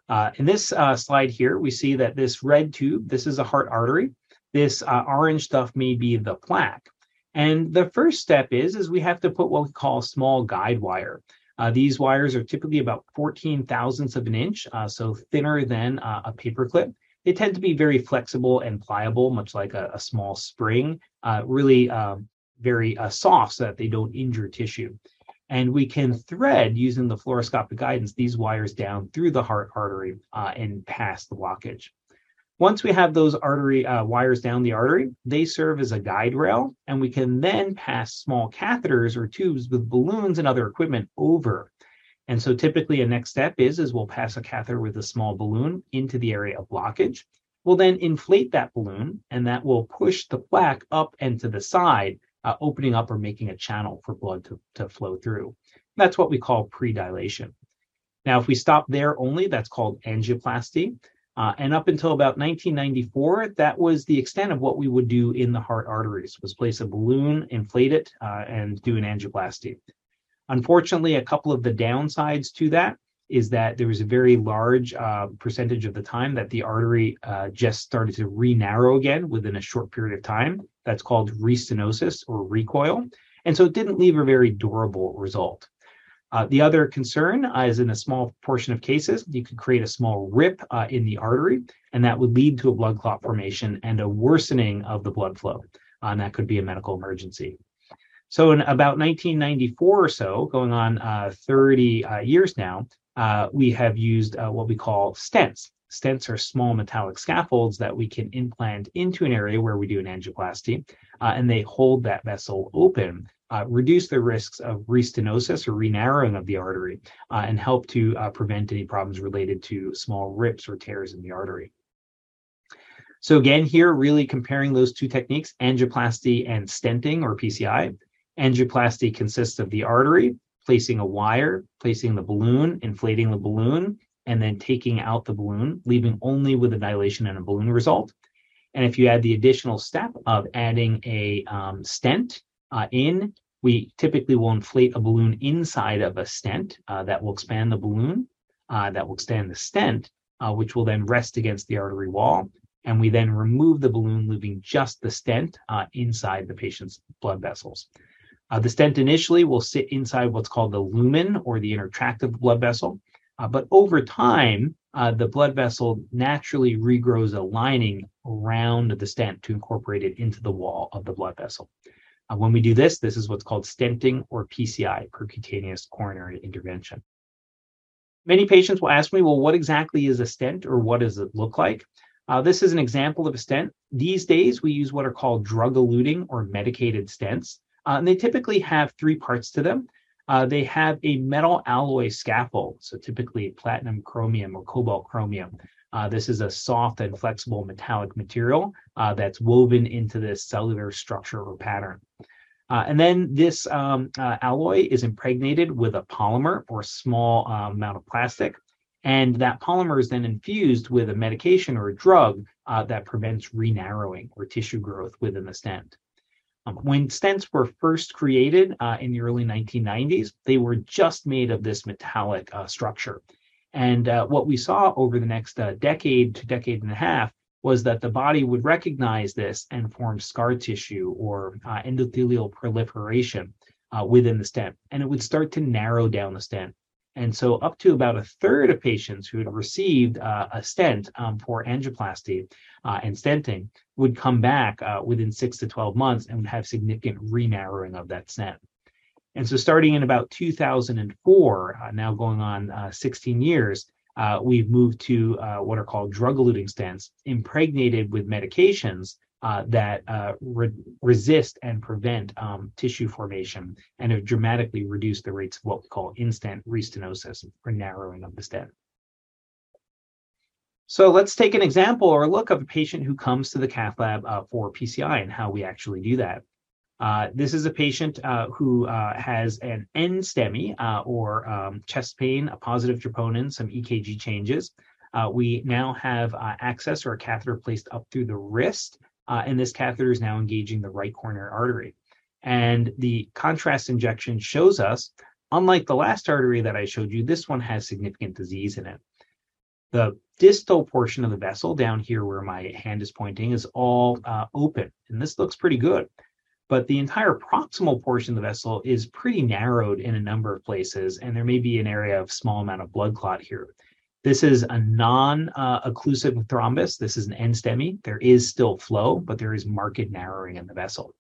Uh, in this uh, slide here, we see that this red tube, this is a heart artery. This uh, orange stuff may be the plaque. And the first step is, is we have to put what we call a small guide wire. Uh, these wires are typically about 14 thousandths of an inch, uh, so thinner than uh, a paper clip. They tend to be very flexible and pliable, much like a, a small spring, uh, really um, very uh, soft so that they don't injure tissue. And we can thread using the fluoroscopic guidance these wires down through the heart artery uh, and past the blockage. Once we have those artery uh, wires down the artery, they serve as a guide rail, and we can then pass small catheters or tubes with balloons and other equipment over. And so typically a next step is, is we'll pass a catheter with a small balloon into the area of blockage. We'll then inflate that balloon and that will push the plaque up and to the side, uh, opening up or making a channel for blood to, to flow through. That's what we call predilation. Now, if we stop there only, that's called angioplasty. Uh, and up until about 1994, that was the extent of what we would do in the heart arteries, was place a balloon, inflate it, uh, and do an angioplasty. Unfortunately, a couple of the downsides to that is that there was a very large uh, percentage of the time that the artery uh, just started to re-narrow again within a short period of time. That's called restenosis or recoil. And so it didn't leave a very durable result. Uh, the other concern uh, is in a small portion of cases, you could create a small rip uh, in the artery, and that would lead to a blood clot formation and a worsening of the blood flow. Uh, and that could be a medical emergency. So in about 1994 or so, going on uh, 30 uh, years now, we have used what we call stents. Stents are small metallic scaffolds that we can implant into an area where we do an angioplasty, and they hold that vessel open, uh, reduce the risks of restenosis or re-narrowing of the artery, and help to prevent any problems related to small rips or tears in the artery. So again, here really comparing those two techniques, angioplasty and stenting or PCI. Angioplasty consists of the artery, placing a wire, placing the balloon, inflating the balloon, and then taking out the balloon, leaving only with a dilation and a balloon result. And if you add the additional step of adding a um, stent uh, in, we typically will inflate a balloon inside of a stent uh, that will expand the balloon, uh, that will extend the stent, uh, which will then rest against the artery wall. And we then remove the balloon, leaving just the stent uh, inside the patient's blood vessels. Uh, the stent initially will sit inside what's called the lumen or the inner tract intertractive blood vessel. But over time, uh, the blood vessel naturally regrows a lining around the stent to incorporate it into the wall of the blood vessel. Uh, when we do this, this is what's called stenting or PCI, percutaneous coronary intervention. Many patients will ask me, well, what exactly is a stent or what does it look like? Uh, this is an example of a stent. These days, we use what are called drug eluting or medicated stents. Uh, and they typically have three parts to them. Uh, they have a metal alloy scaffold, so typically platinum chromium or cobalt chromium. Uh, this is a soft and flexible metallic material uh, that's woven into this cellular structure or pattern. Uh, and then this um, uh, alloy is impregnated with a polymer or small amount of plastic. And that polymer is then infused with a medication or a drug that prevents re-narrowing or tissue growth within the stent. Um, when stents were first created uh, in the early 1990s, they were just made of this metallic uh, structure. And uh, what we saw over the next uh, decade to decade and a half was that the body would recognize this and form scar tissue or uh, endothelial proliferation uh, within the stent. And it would start to narrow down the stent. And so, up to about a third of patients who had received uh, a stent um, for angioplasty uh, and stenting would come back within six to 12 months and would have significant re-narrowing of that stent. And so, starting in about 2004, uh, now going on uh, 16 years, uh, we've moved to what are called drug-eluting stents, impregnated with medications uh, that uh, re- resist and prevent um, tissue formation and have dramatically reduced the rates of what we call in-stent restenosis or narrowing of the stent. So let's take an example or look of a patient who comes to the cath lab uh, for PCI and how we actually do that. Uh, this is a patient uh, who uh, has an NSTEMI or um, chest pain, a positive troponin, some EKG changes. we now have access or a catheter placed up through the wrist uh, and this catheter is now engaging the right coronary artery. And the contrast injection shows us, unlike the last artery that I showed you, this one has significant disease in it. The distal portion of the vessel down here where my hand is pointing is all uh, open, and this looks pretty good. But the entire proximal portion of the vessel is pretty narrowed in a number of places, and there may be an area of small amount of blood clot here. This is a non-occlusive uh, thrombus. This is an NSTEMI. There is still flow, but there is marked narrowing in the vessel.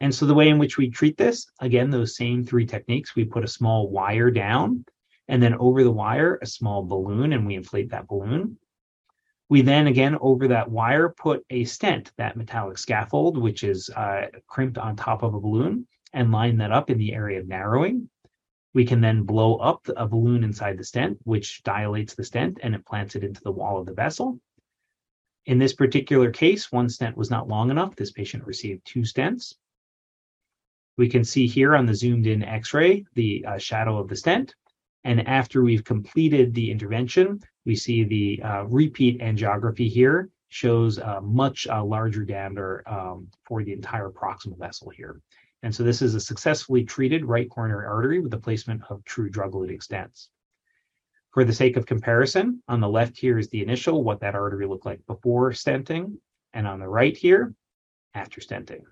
And so the way in which we treat this, again, those same three techniques, we put a small wire down, and then over the wire, a small balloon, and we inflate that balloon. We then, again, over that wire, put a stent, that metallic scaffold, which is uh, crimped on top of a balloon, and line that up in the area of narrowing. We can then blow up a balloon inside the stent, which dilates the stent and implants it into the wall of the vessel. In this particular case, one stent was not long enough. This patient received two stents. We can see here on the zoomed in x-ray the uh, shadow of the stent. And after we've completed the intervention, we see the uh, repeat angiography here shows a much uh, larger diameter um, for the entire proximal vessel here. And so this is a successfully treated right coronary artery with the placement of true drug-eluting stents. For the sake of comparison, on the left here is the initial, what that artery looked like before stenting, and on the right here, after stenting.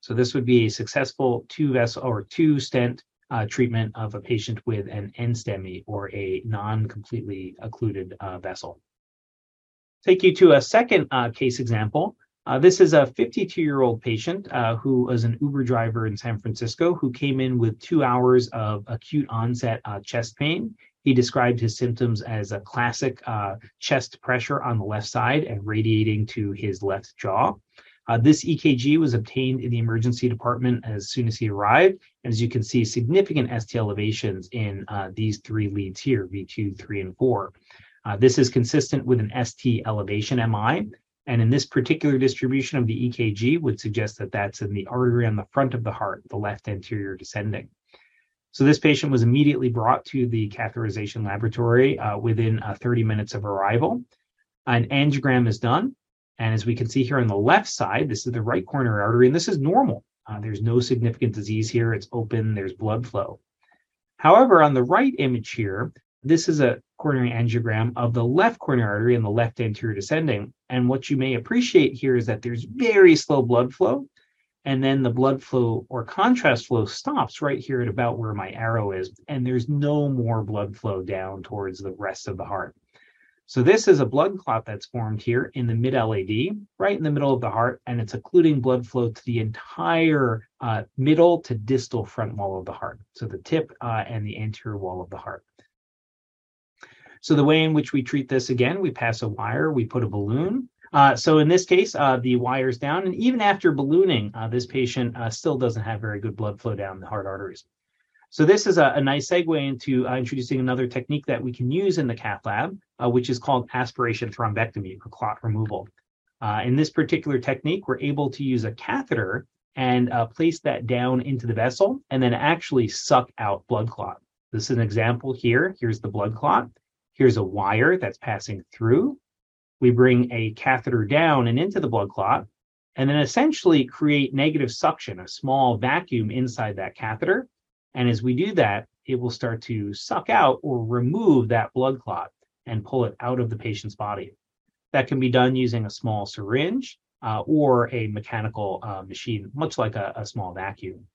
So this would be a successful two vessel or two stent uh, treatment of a patient with an NSTEMI or a non-completely occluded uh, vessel. Take you to a second uh, case example. Uh, this is a 52 year old patient uh, who was an Uber driver in San Francisco who came in with two hours of acute onset uh, chest pain. He described his symptoms as a classic chest pressure on the left side and radiating to his left jaw. Uh, this EKG was obtained in the emergency department as soon as he arrived. And as you can see, significant ST elevations in uh, these three leads here, V2, 3, and 4. Uh, this is consistent with an ST elevation MI. And in this particular distribution of the EKG would suggest that that's in the artery on the front of the heart, the left anterior descending. So this patient was immediately brought to the catheterization laboratory uh, within uh, 30 minutes of arrival. An angiogram is done, and as we can see here on the left side, this is the right coronary artery, and this is normal. Uh, there's no significant disease here. It's open, there's blood flow. However, on the right image here, this is a coronary angiogram of the left coronary artery and the left anterior descending. And what you may appreciate here is that there's very slow blood flow. And then the blood flow or contrast flow stops right here at about where my arrow is. And there's no more blood flow down towards the rest of the heart. So this is a blood clot that's formed here in the mid LAD, right in the middle of the heart, and it's occluding blood flow to the entire uh, middle to distal front wall of the heart. So the tip uh, and the anterior wall of the heart. So the way in which we treat this again, we pass a wire, we put a balloon. Uh, so in this case, uh, the wire's down, and even after ballooning, uh, this patient uh, still doesn't have very good blood flow down the heart arteries. So this is a, a nice segue into uh, introducing another technique that we can use in the cath lab, uh, which is called aspiration thrombectomy or clot removal. Uh, in this particular technique, we're able to use a catheter and uh, place that down into the vessel and then actually suck out blood clot. This is an example here. Here's the blood clot. Here's a wire that's passing through. We bring a catheter down and into the blood clot and then essentially create negative suction, a small vacuum inside that catheter and as we do that, it will start to suck out or remove that blood clot and pull it out of the patient's body. That can be done using a small syringe uh, or a mechanical uh, machine, much like a, a, small vacuum.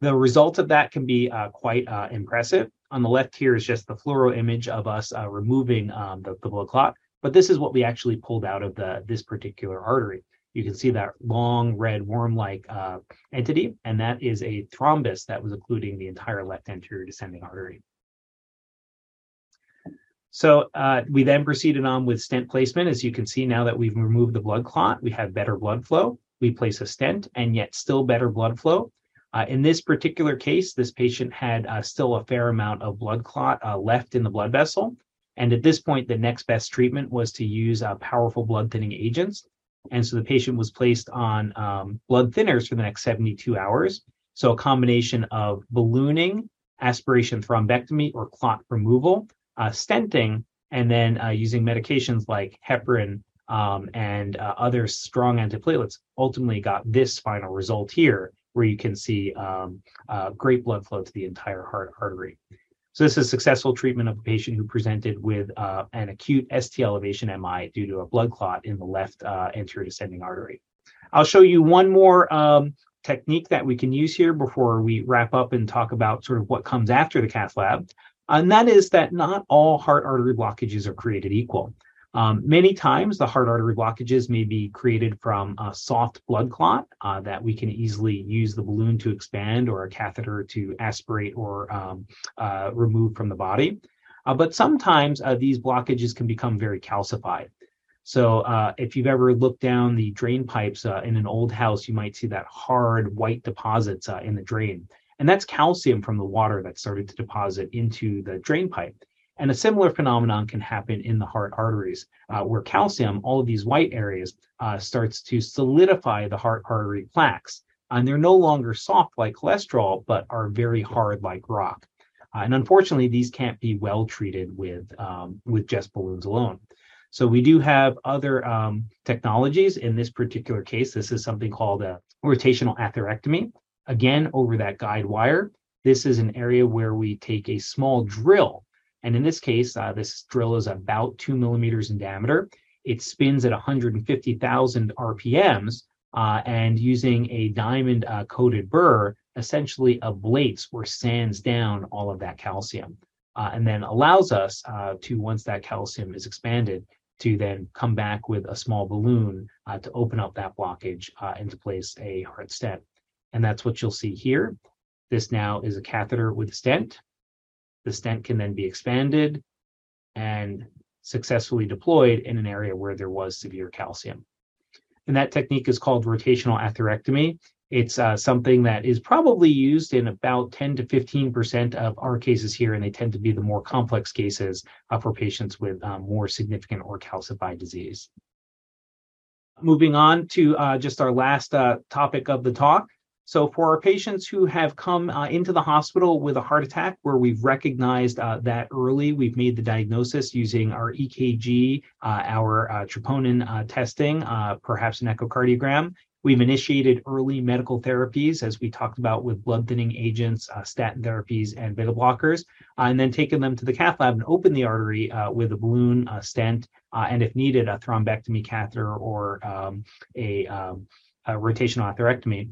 The result of that can be uh, quite uh, impressive. On the left here is just the fluoro image of us uh, removing um, the, the blood clot, but this is what we actually pulled out of the this particular artery you can see that long red worm-like uh, entity, and that is a thrombus that was occluding the entire left anterior descending artery. So uh, we then proceeded on with stent placement. As you can see now that we've removed the blood clot, we have better blood flow. We place a stent and yet still better blood flow. Uh, in this particular case, this patient had uh, still a fair amount of blood clot uh, left in the blood vessel. And at this point, the next best treatment was to use uh, powerful blood thinning agents. And so the patient was placed on um, blood thinners for the next 72 hours. So a combination of ballooning, aspiration thrombectomy, or clot removal, uh, stenting, and then uh, using medications like heparin um, and uh, other strong antiplatelets ultimately got this final result here, where you can see um, uh, great blood flow to the entire heart artery. So this is successful treatment of a patient who presented with uh, an acute ST elevation MI due to a blood clot in the left uh, anterior descending artery. I'll show you one more um, technique that we can use here before we wrap up and talk about sort of what comes after the cath lab. And that is that not all heart artery blockages are created equal. Um, many times, the heart artery blockages may be created from a soft blood clot uh, that we can easily use the balloon to expand or a catheter to aspirate or um, uh, remove from the body. Uh, but sometimes uh, these blockages can become very calcified. So, uh, if you've ever looked down the drain pipes uh, in an old house, you might see that hard white deposits in the drain. And that's calcium from the water that started to deposit into the drain pipe. And a similar phenomenon can happen in the heart arteries, uh, where calcium, all of these white areas, uh, starts to solidify the heart artery plaques. And they're no longer soft like cholesterol, but are very hard like rock. Uh, and unfortunately, these can't be well treated with um, with just balloons alone. So we do have other um, technologies. In this particular case, this is something called a rotational atherectomy. Again, over that guide wire. This is an area where we take a small drill. And in this case, uh, this drill is about two millimeters in diameter. It spins at 150,000 RPMs. Uh, and using a diamond uh, coated burr, essentially ablates or sands down all of that calcium. Uh, and then allows us uh, to, once that calcium is expanded, to then come back with a small balloon uh, to open up that blockage and to place a heart stent. And that's what you'll see here. This now is a catheter with a stent. The stent can then be expanded and successfully deployed in an area where there was severe calcium. And that technique is called rotational atherectomy. It's uh, something that is probably used in about 10 to 15% of our cases here, and they tend to be the more complex cases uh, for patients with um, more significant or calcified disease. Moving on to uh, just our last uh, topic of the talk. So, for our patients who have come uh, into the hospital with a heart attack, where we've recognized uh, that early, we've made the diagnosis using our EKG, uh, our uh, troponin testing, perhaps an echocardiogram, We've initiated early medical therapies, as we talked about with blood thinning agents, uh, statin therapies, and beta blockers, uh, and then taken them to the cath lab and opened the artery uh, with a balloon, a stent, uh, and if needed, a thrombectomy catheter or um, a, um, a, rotational atherectomy.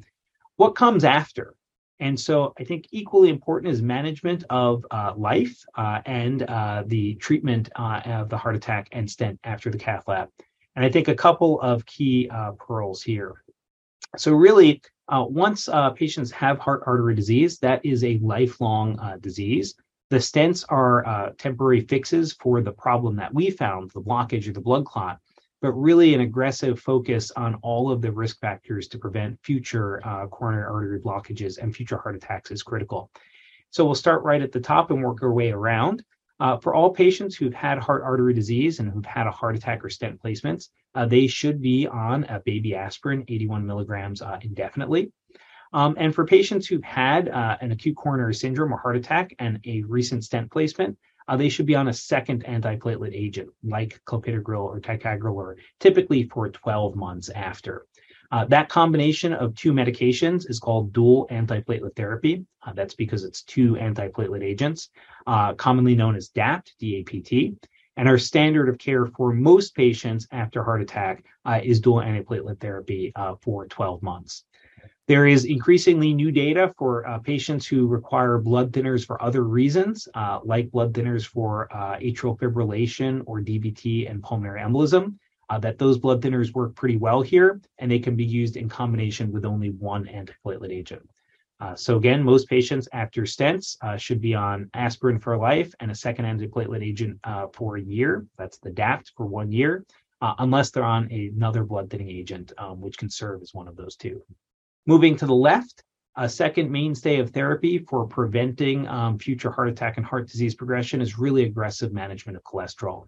What comes after? And so I think equally important is management of uh, life uh, and the treatment of the heart attack and stent after the cath lab. And I think a couple of key pearls here. So really, uh, once uh, patients have heart artery disease, that is a lifelong uh, disease. The stents are uh, temporary fixes for the problem that we found, the blockage or the blood clot, but really an aggressive focus on all of the risk factors to prevent future uh, coronary artery blockages and future heart attacks is critical. So we'll start right at the top and work our way around. Uh, for all patients who've had heart artery disease and who've had a heart attack or stent placements, uh, they should be on a baby aspirin, 81 milligrams uh, indefinitely. Um, and for patients who've had uh, an acute coronary syndrome or heart attack and a recent stent placement, uh, they should be on a second antiplatelet agent like clopidogrel or ticagrelor, typically for 12 months after. Uh, that combination of two medications is called dual antiplatelet therapy. Uh, that's because it's two antiplatelet agents, uh, commonly known as DAPT, DAPT. And our standard of care for most patients after heart attack uh, is dual antiplatelet therapy uh, for 12 months. There is increasingly new data for uh, patients who require blood thinners for other reasons, like blood thinners for atrial fibrillation or DVT and pulmonary embolism uh, that those blood thinners work pretty well here, and they can be used in combination with only one antiplatelet agent. Uh, so again, most patients after stents uh, should be on aspirin for life and a second antiplatelet agent uh, for a year. That's the DAPT for one year, uh, unless they're on another blood thinning agent, um, which can serve as one of those two. Moving to the left, a second mainstay of therapy for preventing um, future heart attack and heart disease progression is really aggressive management of cholesterol.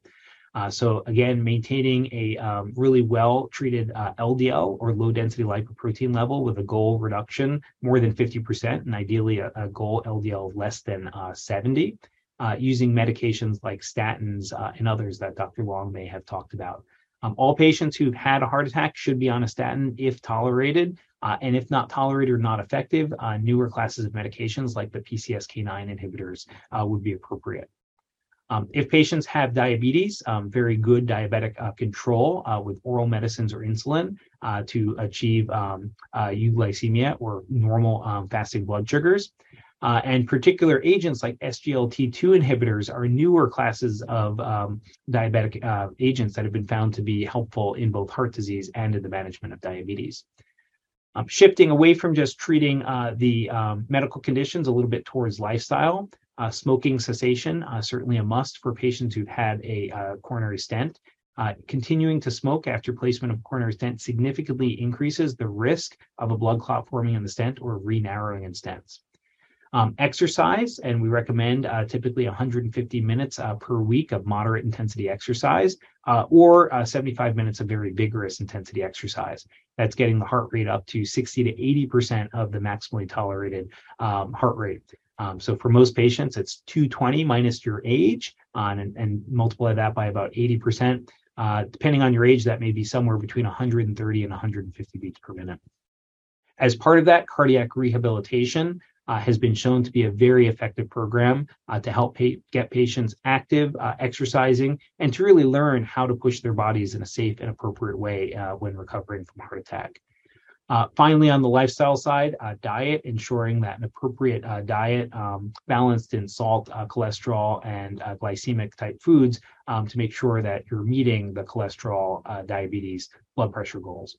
Uh, so again, maintaining a um, really well treated uh, LDL or low density lipoprotein level with a goal reduction more than 50% and ideally a, a goal LDL less than uh, 70 uh, using medications like statins uh, and others that Dr. Long may have talked about. Um, all patients who've had a heart attack should be on a statin if tolerated. Uh, and if not tolerated or not effective, newer classes of medications like the PCSK9 inhibitors would be appropriate. Um, if patients have diabetes, um, very good diabetic uh, control uh, with oral medicines or insulin uh, to achieve um, uh, euglycemia or normal um, fasting blood sugars. Uh, and particular agents like SGLT2 inhibitors are newer classes of um, diabetic uh, agents that have been found to be helpful in both heart disease and in the management of diabetes. Um, shifting away from just treating the um, medical conditions a little bit towards lifestyle, uh, smoking cessation, uh, certainly a must for patients who've had a uh, coronary stent. Uh, continuing to smoke after placement of coronary stent significantly increases the risk of a blood clot forming in the stent or re-narrowing in stents. Um, exercise, and we recommend uh, typically 150 minutes uh, per week of moderate intensity exercise uh, or uh, 75 minutes of very vigorous intensity exercise. That's getting the heart rate up to 60 to 80% of the maximally tolerated um, heart rate. Um, so for most patients, it's 220 minus your age uh, and, and multiply that by about 80%. Uh, depending on your age, that may be somewhere between 130 and 150 beats per minute. As part of that, cardiac rehabilitation uh, has been shown to be a very effective program uh, to help pa- get patients active, uh, exercising, and to really learn how to push their bodies in a safe and appropriate way uh, when recovering from heart attack. Uh, finally, on the lifestyle side, uh, diet, ensuring that an appropriate diet um, balanced in salt, cholesterol, and glycemic type foods um, to make sure that you're meeting the cholesterol, diabetes, blood pressure goals.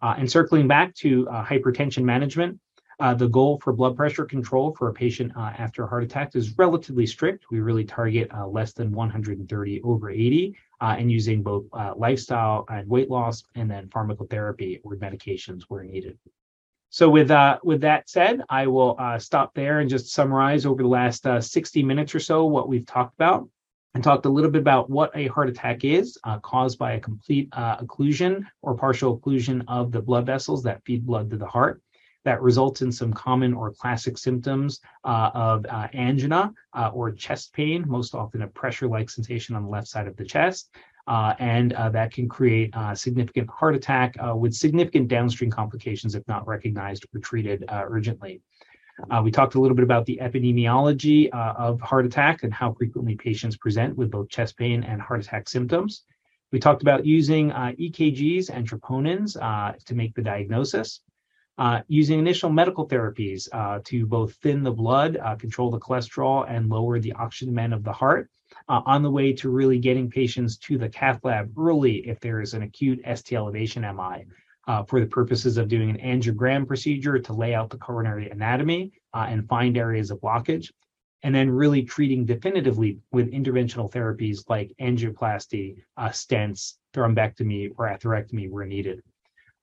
and circling back to hypertension management, uh, the goal for blood pressure control for a patient uh, after a heart attack is relatively strict. We really target uh, less than 130 over 80 uh, and using both uh, lifestyle and weight loss and then pharmacotherapy or medications where needed. So with uh, with that said, I will stop there and just summarize over the last 60 minutes or so what we've talked about and talked a little bit about what a heart attack is, uh, caused by a complete uh, occlusion or partial occlusion of the blood vessels that feed blood to the heart that results in some common or classic symptoms uh, of uh, angina uh, or chest pain, most often a pressure like sensation on the left side of the chest. Uh, and uh, that can create a significant heart attack uh, with significant downstream complications if not recognized or treated urgently. we talked a little bit about the epidemiology of heart attack and how frequently patients present with both chest pain and heart attack symptoms. We talked about using EKGs and troponins to make the diagnosis uh, using initial medical therapies uh, to both thin the blood, uh, control the cholesterol, and lower the oxygen demand of the heart, uh, on the way to really getting patients to the cath lab early if there is an acute ST elevation MI. Uh, for the purposes of doing an angiogram procedure to lay out the coronary anatomy and find areas of blockage, and then really treating definitively with interventional therapies like angioplasty, stents, thrombectomy, or atherectomy where needed.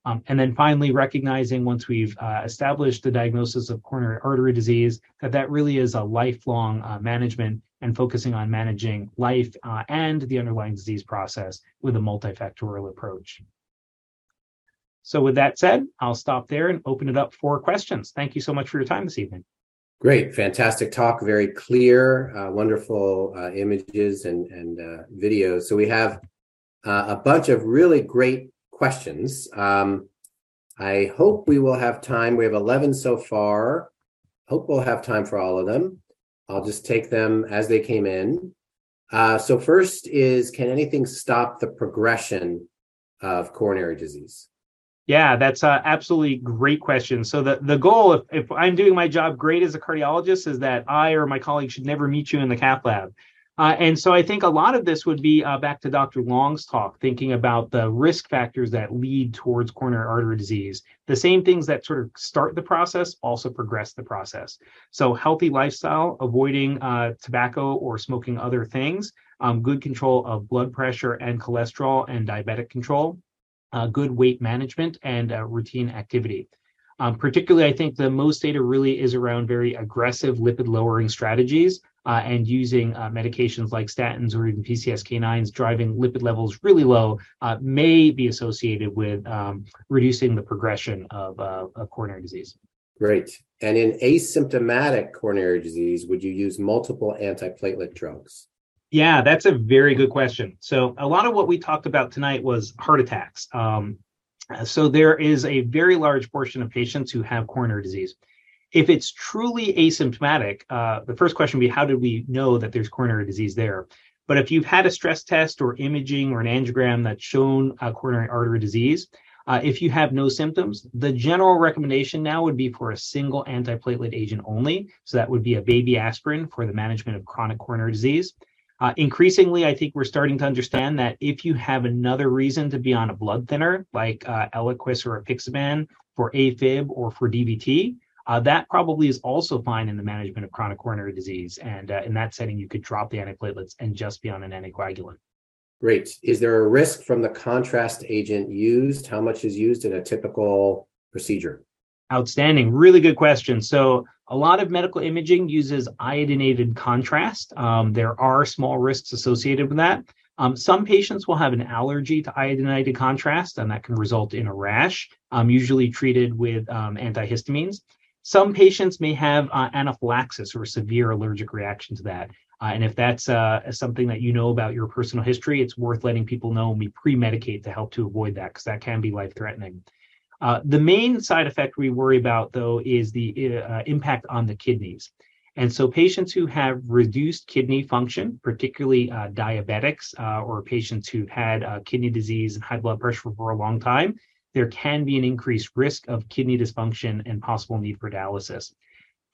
Um, and then finally, recognizing once we've uh, established the diagnosis of coronary artery disease, that that really is a lifelong uh, management and focusing on managing life uh, and the underlying disease process with a multifactorial approach. So, with that said, I'll stop there and open it up for questions. Thank you so much for your time this evening. Great, fantastic talk, very clear, uh, wonderful uh, images and, and uh, videos. So, we have a bunch of really great questions. Um, I hope we will have time. We have 11 so far. Hope we'll have time for all of them. I'll just take them as they came in. Uh, so, first is Can anything stop the progression of coronary disease? Yeah, that's a absolutely great question. So the, the goal, if, if I'm doing my job great as a cardiologist, is that I or my colleague should never meet you in the cath lab. Uh, and so I think a lot of this would be uh, back to Dr. Long's talk, thinking about the risk factors that lead towards coronary artery disease. The same things that sort of start the process also progress the process. So healthy lifestyle, avoiding uh, tobacco or smoking other things, um, good control of blood pressure and cholesterol and diabetic control, uh, good weight management and uh, routine activity. Um, particularly, I think the most data really is around very aggressive lipid lowering strategies uh, and using uh, medications like statins or even PCSK9s, driving lipid levels really low, uh, may be associated with um, reducing the progression of, uh, of coronary disease. Great. And in asymptomatic coronary disease, would you use multiple antiplatelet drugs? Yeah, that's a very good question. So, a lot of what we talked about tonight was heart attacks. Um, so, there is a very large portion of patients who have coronary disease. If it's truly asymptomatic, uh, the first question would be how did we know that there's coronary disease there? But if you've had a stress test or imaging or an angiogram that's shown coronary artery disease, uh, if you have no symptoms, the general recommendation now would be for a single antiplatelet agent only. So that would be a baby aspirin for the management of chronic coronary disease. Uh, increasingly, I think we're starting to understand that if you have another reason to be on a blood thinner, like uh, Eliquis or apixaban for AFib or for DVT, uh, that probably is also fine in the management of chronic coronary disease. And uh, in that setting, you could drop the antiplatelets and just be on an anticoagulant. Great. Is there a risk from the contrast agent used? How much is used in a typical procedure? Outstanding. Really good question. So, A lot of medical imaging uses iodinated contrast. Um, there are small risks associated with that. Um, some patients will have an allergy to iodinated contrast, and that can result in a rash, um, usually treated with um, antihistamines. Some patients may have uh, anaphylaxis or severe allergic reaction to that. Uh, and if that's uh, something that you know about your personal history, it's worth letting people know we pre-medicate to help to avoid that because that can be life-threatening. Uh, the main side effect we worry about, though, is the uh, impact on the kidneys. And so, patients who have reduced kidney function, particularly uh, diabetics uh, or patients who've had uh, kidney disease and high blood pressure for a long time, there can be an increased risk of kidney dysfunction and possible need for dialysis.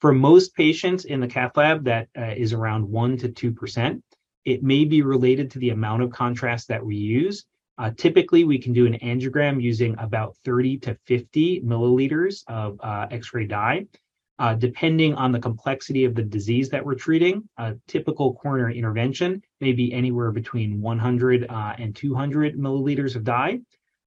For most patients in the cath lab, that uh, is around 1% to 2%. It may be related to the amount of contrast that we use. Uh, typically, we can do an angiogram using about 30 to 50 milliliters of uh, X ray dye. Uh, depending on the complexity of the disease that we're treating, a typical coronary intervention may be anywhere between 100 uh, and 200 milliliters of dye.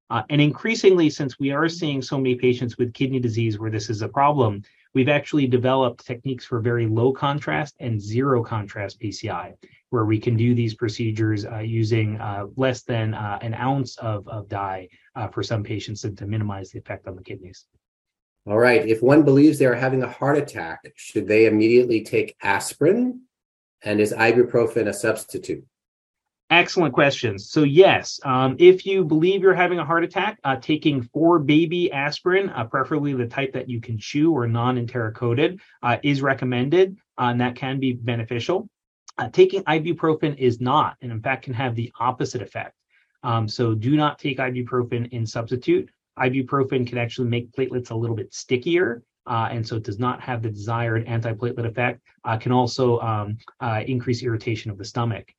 Uh, and increasingly, since we are seeing so many patients with kidney disease where this is a problem, we've actually developed techniques for very low contrast and zero contrast PCI, where we can do these procedures uh, using uh, less than uh, an ounce of, of dye uh, for some patients to, to minimize the effect on the kidneys. All right. If one believes they are having a heart attack, should they immediately take aspirin? And is ibuprofen a substitute? Excellent questions. So, yes, um, if you believe you're having a heart attack, uh, taking four baby aspirin, uh, preferably the type that you can chew or non enterocoded, uh, is recommended, uh, and that can be beneficial. Uh, taking ibuprofen is not, and in fact, can have the opposite effect. Um, so, do not take ibuprofen in substitute ibuprofen can actually make platelets a little bit stickier. Uh, and so it does not have the desired antiplatelet effect, uh, can also um, uh, increase irritation of the stomach.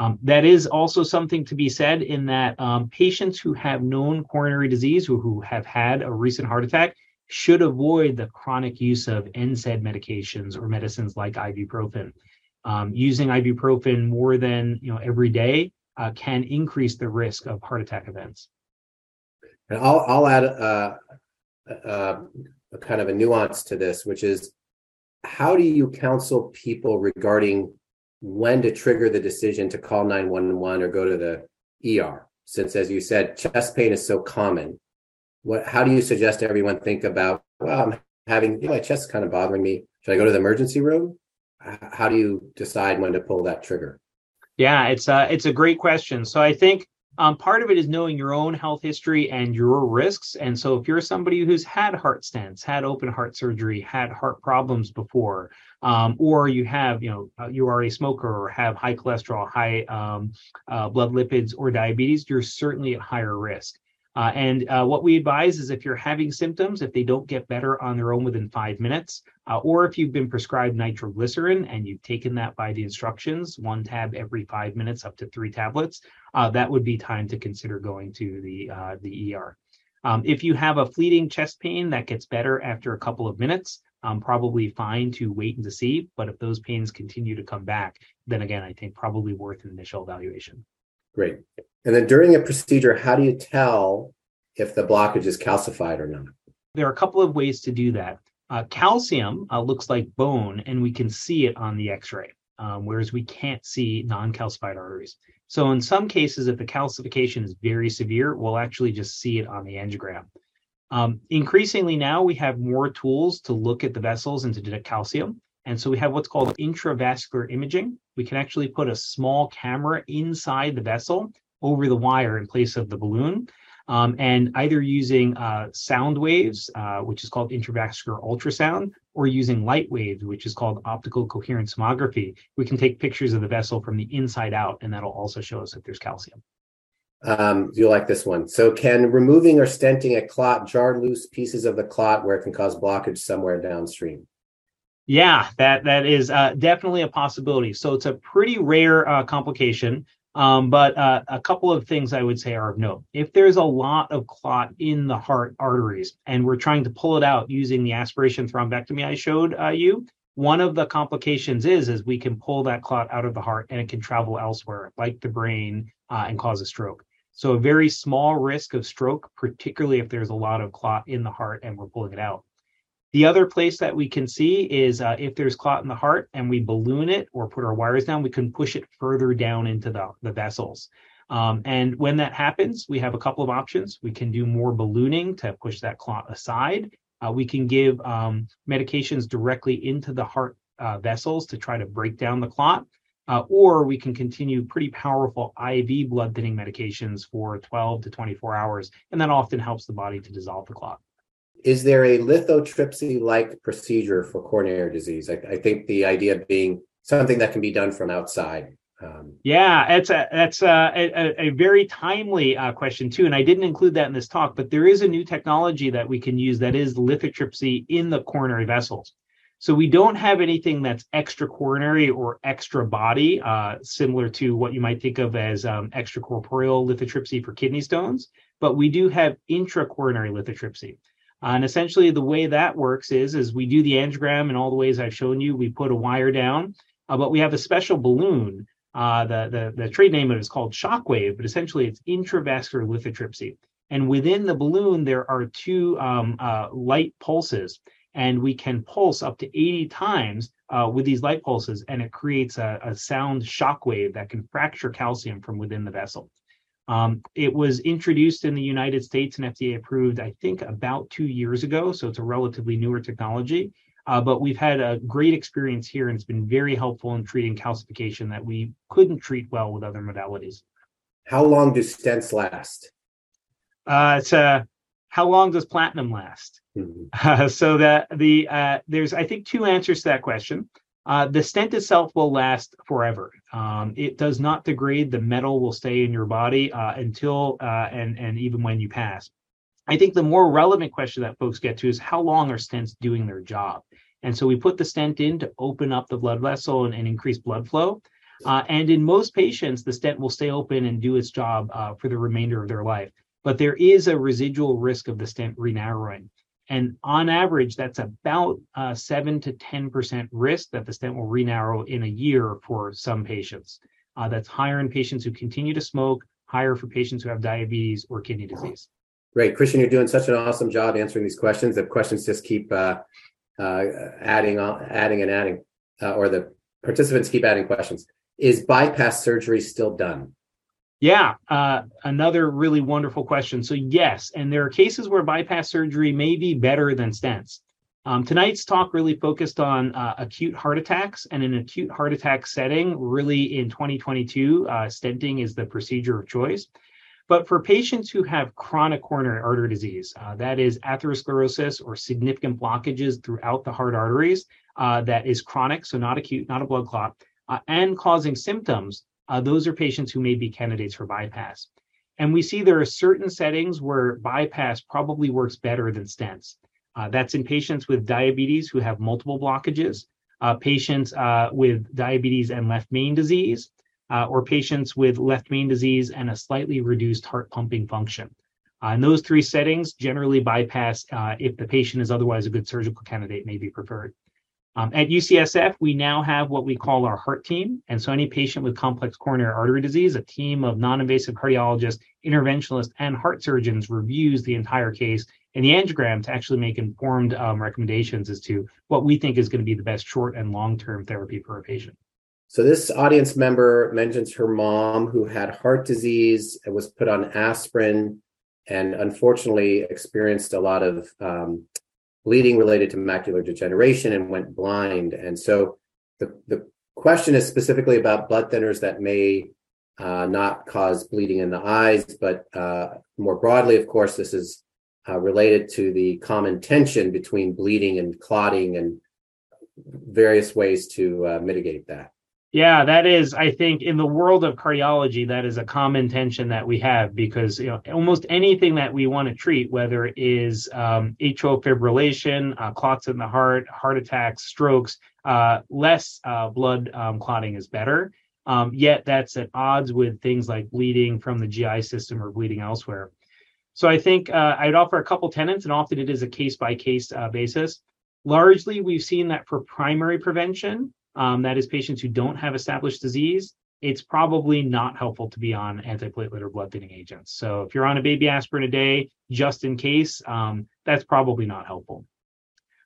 Um, that is also something to be said in that um, patients who have known coronary disease or who have had a recent heart attack should avoid the chronic use of NSAID medications or medicines like ibuprofen. Um, using ibuprofen more than you know every day uh, can increase the risk of heart attack events. And I'll, I'll add uh, uh, a kind of a nuance to this, which is how do you counsel people regarding when to trigger the decision to call 911 or go to the ER? Since, as you said, chest pain is so common. What? How do you suggest everyone think about? Well, I'm having you know, my chest kind of bothering me. Should I go to the emergency room? How do you decide when to pull that trigger? Yeah, it's a it's a great question. So I think um, part of it is knowing your own health history and your risks. And so, if you're somebody who's had heart stents, had open heart surgery, had heart problems before, um, or you have, you know, uh, you are a smoker or have high cholesterol, high um, uh, blood lipids, or diabetes, you're certainly at higher risk. Uh, and uh, what we advise is if you're having symptoms, if they don't get better on their own within five minutes, uh, or if you've been prescribed nitroglycerin and you've taken that by the instructions, one tab every five minutes, up to three tablets, uh, that would be time to consider going to the uh, the ER. Um, if you have a fleeting chest pain that gets better after a couple of minutes, um, probably fine to wait and to see. But if those pains continue to come back, then again, I think probably worth an initial evaluation. Great. And then during a procedure, how do you tell if the blockage is calcified or not? There are a couple of ways to do that. Uh, calcium uh, looks like bone, and we can see it on the x ray, um, whereas we can't see non calcified arteries. So, in some cases, if the calcification is very severe, we'll actually just see it on the angiogram. Um, increasingly now, we have more tools to look at the vessels and to detect calcium. And so we have what's called intravascular imaging. We can actually put a small camera inside the vessel over the wire in place of the balloon. Um, and either using uh, sound waves, uh, which is called intravascular ultrasound, or using light waves, which is called optical coherence tomography, we can take pictures of the vessel from the inside out, and that'll also show us if there's calcium. Um, you like this one. So, can removing or stenting a clot jar loose pieces of the clot where it can cause blockage somewhere downstream? Yeah, that that is uh, definitely a possibility. So it's a pretty rare uh, complication, um, but uh, a couple of things I would say are of note. If there's a lot of clot in the heart arteries, and we're trying to pull it out using the aspiration thrombectomy I showed uh, you, one of the complications is is we can pull that clot out of the heart and it can travel elsewhere, like the brain, uh, and cause a stroke. So a very small risk of stroke, particularly if there's a lot of clot in the heart and we're pulling it out The other place that we can see is uh, if there's clot in the heart and we balloon it or put our wires down, we can push it further down into the, the vessels. Um, and when that happens, we have a couple of options. We can do more ballooning to push that clot aside. Uh, we can give um, medications directly into the heart uh, vessels to try to break down the clot. Uh, or we can continue pretty powerful IV blood thinning medications for 12 to 24 hours, and that often helps the body to dissolve the clot. Is there a lithotripsy like procedure for coronary disease? I, I, think the idea being something that can be done from outside. Um, yeah, it's a that's a, a, a very timely uh, question too, and I didn't include that in this talk. But there is a new technology that we can use that is lithotripsy in the coronary vessels. So we don't have anything that's extra coronary or extra body, uh, similar to what you might think of as um, extracorporeal lithotripsy for kidney stones, but we do have intracoronary lithotripsy. Uh, and essentially, the way that works is, is we do the angiogram in all the ways I've shown you. We put a wire down, uh, but we have a special balloon. Uh, the, the, the trade name of it is called Shockwave, but essentially it's intravascular lithotripsy. And within the balloon, there are two um, uh, light pulses, and we can pulse up to 80 times uh, with these light pulses, and it creates a, a sound shockwave that can fracture calcium from within the vessel. Um, it was introduced in the United States and FDA approved, I think, about two years ago. So it's a relatively newer technology. Uh, but we've had a great experience here, and it's been very helpful in treating calcification that we couldn't treat well with other modalities. How long do stents last? Uh, it's uh, how long does platinum last? Mm-hmm. Uh, [laughs] so that the uh, there's I think two answers to that question. Uh, the stent itself will last forever. Um, it does not degrade. The metal will stay in your body uh, until uh, and and even when you pass. I think the more relevant question that folks get to is how long are stents doing their job? And so we put the stent in to open up the blood vessel and, and increase blood flow. Uh, and in most patients, the stent will stay open and do its job uh, for the remainder of their life. But there is a residual risk of the stent renarrowing. And on average, that's about uh, 7 to 10% risk that the stent will renarrow in a year for some patients. Uh, that's higher in patients who continue to smoke, higher for patients who have diabetes or kidney disease. Great. Krishan, you're doing such an awesome job answering these questions. The questions just keep uh, uh adding, adding and adding, uh, or the participants keep adding questions. Is bypass surgery still done? Yeah, uh, another really wonderful question. So, yes, and there are cases where bypass surgery may be better than stents. Um, tonight's talk really focused on uh, acute heart attacks, and in acute heart attack setting, really in 2022, uh, stenting is the procedure of choice. But for patients who have chronic coronary artery disease, uh, that is atherosclerosis or significant blockages throughout the heart arteries, uh, that is chronic, so not acute, not a blood clot, uh, and causing symptoms, uh, those are patients who may be candidates for bypass. And we see there are certain settings where bypass probably works better than stents. Uh, that's in patients with diabetes who have multiple blockages, uh, patients uh, with diabetes and left main disease, uh, or patients with left main disease and a slightly reduced heart pumping function. Uh, in those three settings, generally bypass, if the patient is otherwise a good surgical candidate, may be preferred. Um, at UCSF, we now have what we call our heart team. And so any patient with complex coronary artery disease, a team of non-invasive cardiologists, interventionalists, and heart surgeons reviews the entire case and the angiogram to actually make informed um, recommendations as to what we think is going to be the best short and long-term therapy for a patient. So this audience member mentions her mom who had heart disease and was put on aspirin and unfortunately experienced a lot of um, bleeding related to macular degeneration and went blind. And so the, the question is specifically about blood thinners that may uh, not cause bleeding in the eyes, but uh, more broadly, of course, this is uh, related to the common tension between bleeding and clotting and various ways to uh, mitigate that. Yeah, that is, I think, in the world of cardiology, that is a common tension that we have because you know almost anything that we want to treat, whether it is um, atrial fibrillation, uh, clots in the heart, heart attacks, strokes, uh, less uh, blood um, clotting is better. Um, yet that's at odds with things like bleeding from the GI system or bleeding elsewhere. So I think uh, I'd offer a couple tenants, and often it is a case by case basis. Largely, we've seen that for primary prevention, um, that is patients who don't have established disease, it's probably not helpful to be on antiplatelet or blood thinning agents. So if you're on a baby aspirin a day, just in case, um, that's probably not helpful.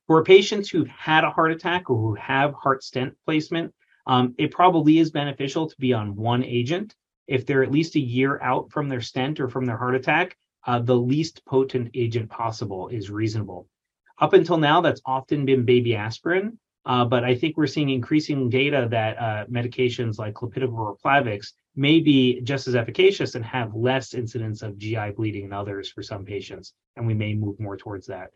For patients who've had a heart attack or who have heart stent placement, um, it probably is beneficial to be on one agent. If they're at least a year out from their stent or from their heart attack, uh, the least potent agent possible is reasonable. Up until now, that's often been baby aspirin, uh, but I think we're seeing increasing data that uh, medications like clopidogrel or Plavix may be just as efficacious and have less incidence of GI bleeding than others for some patients, and we may move more towards that.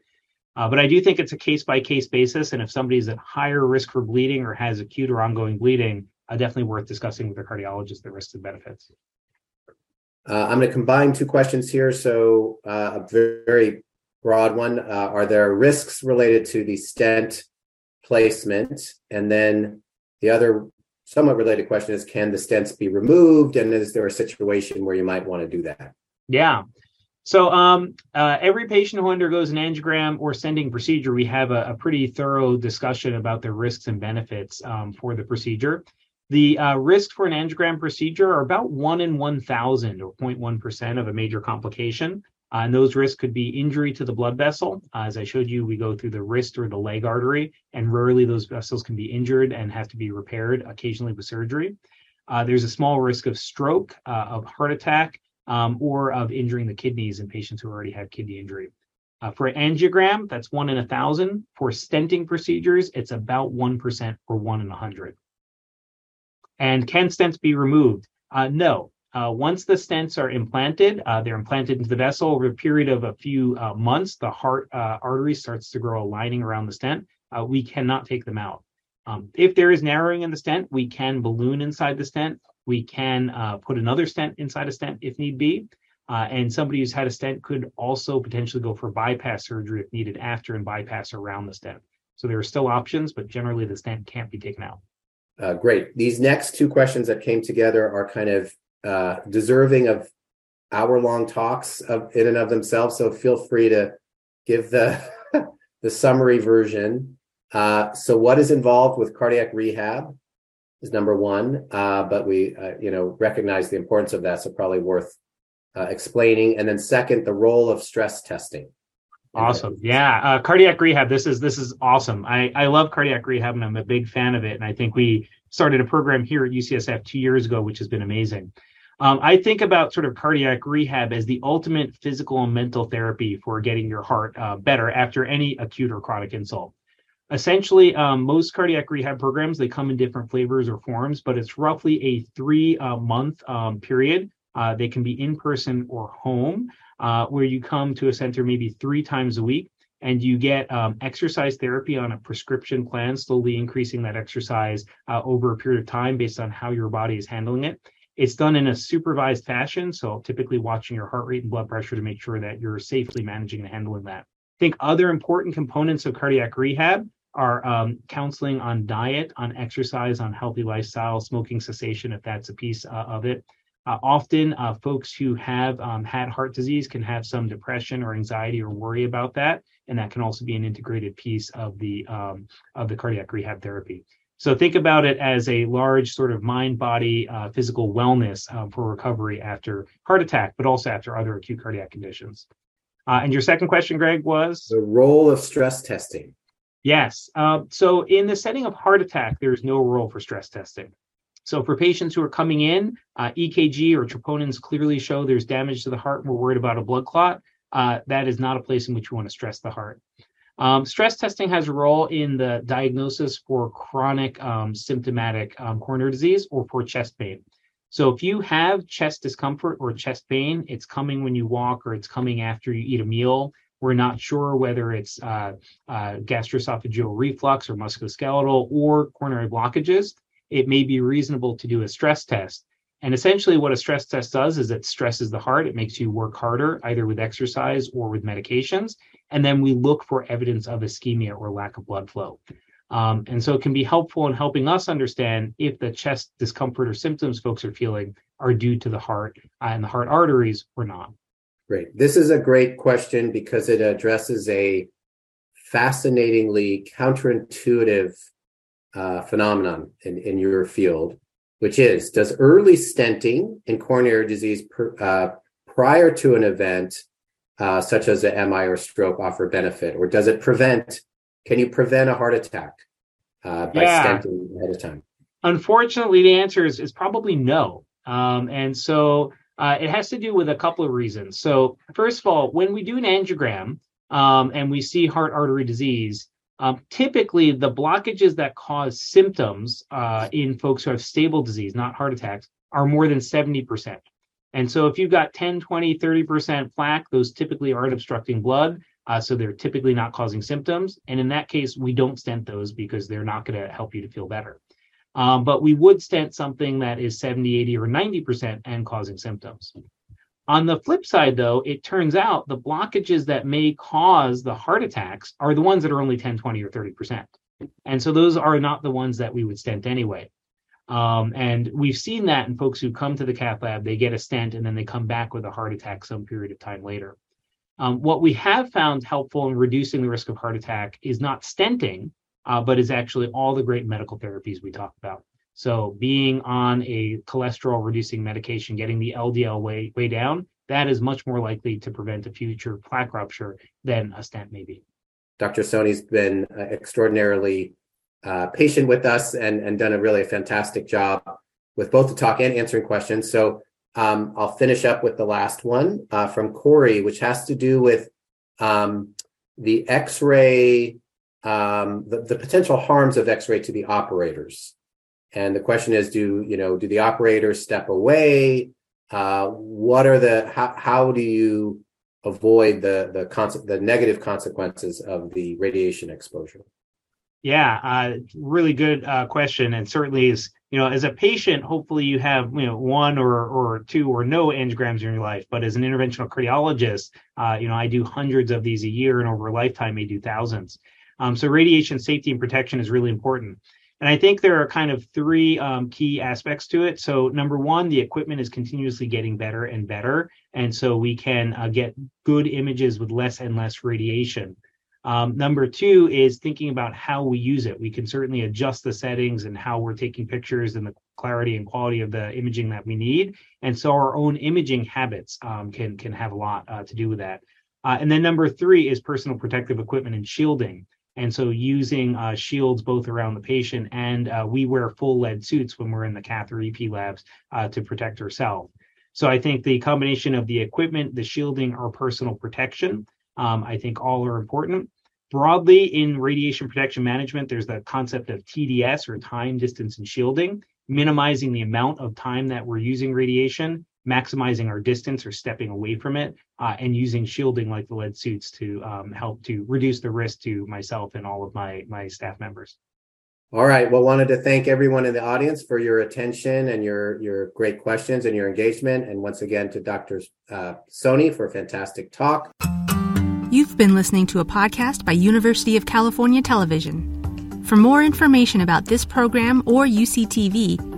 Uh, but I do think it's a case by case basis. And if somebody's at higher risk for bleeding or has acute or ongoing bleeding, uh, definitely worth discussing with their cardiologist the risks and benefits. Uh, I'm going to combine two questions here. So, uh, a very, broad one Are there risks related to the stent placement? And then the other somewhat related question is Can the stents be removed? And is there a situation where you might want to do that? Yeah. So um, uh, every patient who undergoes an angiogram or sending procedure, we have a, a pretty thorough discussion about the risks and benefits um, for the procedure. The uh, risks for an angiogram procedure are about one in 1,000 or 0.1% of a major complication. Uh, and those risks could be injury to the blood vessel. Uh, as I showed you, we go through the wrist or the leg artery, and rarely those vessels can be injured and have to be repaired, occasionally with surgery. Uh, there's a small risk of stroke, uh, of heart attack, um, or of injuring the kidneys in patients who already have kidney injury. Uh, for angiogram, that's one in a thousand. For stenting procedures, it's about 1% or one in a hundred. And can stents be removed? Uh, no. Uh, once the stents are implanted, uh, they're implanted into the vessel over a period of a few uh, months. The heart uh, artery starts to grow a lining around the stent. we cannot take them out. Um, if there is narrowing in the stent, we can balloon inside the stent we can uh, put another stent inside a stent if need be. Uh, and somebody who's had a stent could also potentially go for bypass surgery if needed after and bypass around the stent. So there are still options, but generally the stent can't be taken out. Uh, great. These next two questions that came together are kind of uh, deserving of hour long talks of, in and of themselves. So feel free to give the [laughs] the summary version. Uh, so, what is involved with cardiac rehab? is number one. Uh, but we, uh, you know, recognize the importance of that, so probably worth uh, explaining. And then second, the role of stress testing. Awesome. Yeah. Uh, cardiac rehab. This is this is awesome. I, I love cardiac rehab and I'm a big fan of it. And I think we started a program here at UCSF two years ago, which has been amazing. Um, I think about sort of cardiac rehab as the ultimate physical and mental therapy for getting your heart uh, better after any acute or chronic insult. Essentially um, most cardiac rehab programs they come in different flavors or forms but it's roughly a three uh, month um, period uh, they can be in person or home uh, where you come to a center maybe three times a week and you get um, exercise therapy on a prescription plan slowly increasing that exercise uh, over a period of time based on how your body is handling it it's done in a supervised fashion so typically watching your heart rate and blood pressure to make sure that you're safely managing and handling that I think other important components of cardiac rehab are um, counseling on diet, on exercise, on healthy lifestyle, smoking cessation, if that's a piece uh, of it. Uh, often, uh, folks who have um, had heart disease can have some depression or anxiety or worry about that, and that can also be an integrated piece of the um, of the cardiac rehab therapy. So think about it as a large sort of mind-body uh, physical wellness uh, for recovery after heart attack, but also after other acute cardiac conditions. Uh, and your second question, Greg, was the role of stress testing. Yes. Uh, so in the setting of heart attack, there's no role for stress testing. So for patients who are coming in, uh, EKG or troponins clearly show there's damage to the heart and we're worried about a blood clot. Uh, that is not a place in which we want to stress the heart. Um, stress testing has a role in the diagnosis for chronic um, symptomatic um, coronary disease or for chest pain. So if you have chest discomfort or chest pain, it's coming when you walk or it's coming after you eat a meal. We're not sure whether it's uh, uh, gastroesophageal reflux or musculoskeletal or coronary blockages. It may be reasonable to do a stress test. And essentially, what a stress test does is it stresses the heart. It makes you work harder, either with exercise or with medications. And then we look for evidence of ischemia or lack of blood flow. Um, and so it can be helpful in helping us understand if the chest discomfort or symptoms folks are feeling are due to the heart uh, and the heart arteries or not. Great. This is a great question because it addresses a fascinatingly counterintuitive uh, phenomenon in, in your field, which is Does early stenting in coronary disease per, uh, prior to an event, uh, such as an MI or stroke, offer benefit, or does it prevent can you prevent a heart attack uh, by yeah. stenting ahead of time? Unfortunately, the answer is, is probably no. Um, and so uh, it has to do with a couple of reasons. So, first of all, when we do an angiogram um, and we see heart artery disease, um, typically the blockages that cause symptoms uh, in folks who have stable disease, not heart attacks, are more than 70%. And so if you've got 10, 20, 30% plaque, those typically aren't obstructing blood. Uh, so they're typically not causing symptoms. And in that case, we don't stent those because they're not going to help you to feel better. Um, but we would stent something that is 70, 80, or 90% and causing symptoms. On the flip side, though, it turns out the blockages that may cause the heart attacks are the ones that are only 10, 20, or 30%. And so those are not the ones that we would stent anyway. Um, and we've seen that in folks who come to the cath lab, they get a stent and then they come back with a heart attack some period of time later. Um, what we have found helpful in reducing the risk of heart attack is not stenting, uh, but is actually all the great medical therapies we talk about. So being on a cholesterol reducing medication, getting the LDL way, way down, that is much more likely to prevent a future plaque rupture than a stent may be. Dr. Soni's been uh, extraordinarily uh, patient with us and, and done a really fantastic job with both the talk and answering questions. So um, I'll finish up with the last one uh, from Corey, which has to do with um, the X-ray um, the, the potential harms of X-ray to the operators. And the question is, do you know, do the operators step away? Uh, what are the how, how do you avoid the the the negative consequences of the radiation exposure? Yeah, uh, really good uh, question, and certainly is you know as a patient, hopefully you have you know one or or two or no angiograms in your life. But as an interventional cardiologist, uh, you know I do hundreds of these a year, and over a lifetime, I do thousands. Um, so radiation safety and protection is really important. And I think there are kind of three um, key aspects to it. So, number one, the equipment is continuously getting better and better. And so we can uh, get good images with less and less radiation. Um, number two is thinking about how we use it. We can certainly adjust the settings and how we're taking pictures and the clarity and quality of the imaging that we need. And so our own imaging habits um, can, can have a lot uh, to do with that. Uh, and then number three is personal protective equipment and shielding. And so using uh, shields both around the patient and uh, we wear full lead suits when we're in the cath or EP labs uh, to protect ourselves. So I think the combination of the equipment, the shielding, or personal protection, um, I think all are important. Broadly in radiation protection management, there's the concept of TDS or time, distance, and shielding, minimizing the amount of time that we're using radiation maximizing our distance or stepping away from it, uh, and using shielding like the lead suits to um, help to reduce the risk to myself and all of my my staff members. All right. Well, wanted to thank everyone in the audience for your attention and your your great questions and your engagement, and once again to Dr. Uh, Soni for a fantastic talk. You've been listening to a podcast by University of California Television. For more information about this program or UCTV,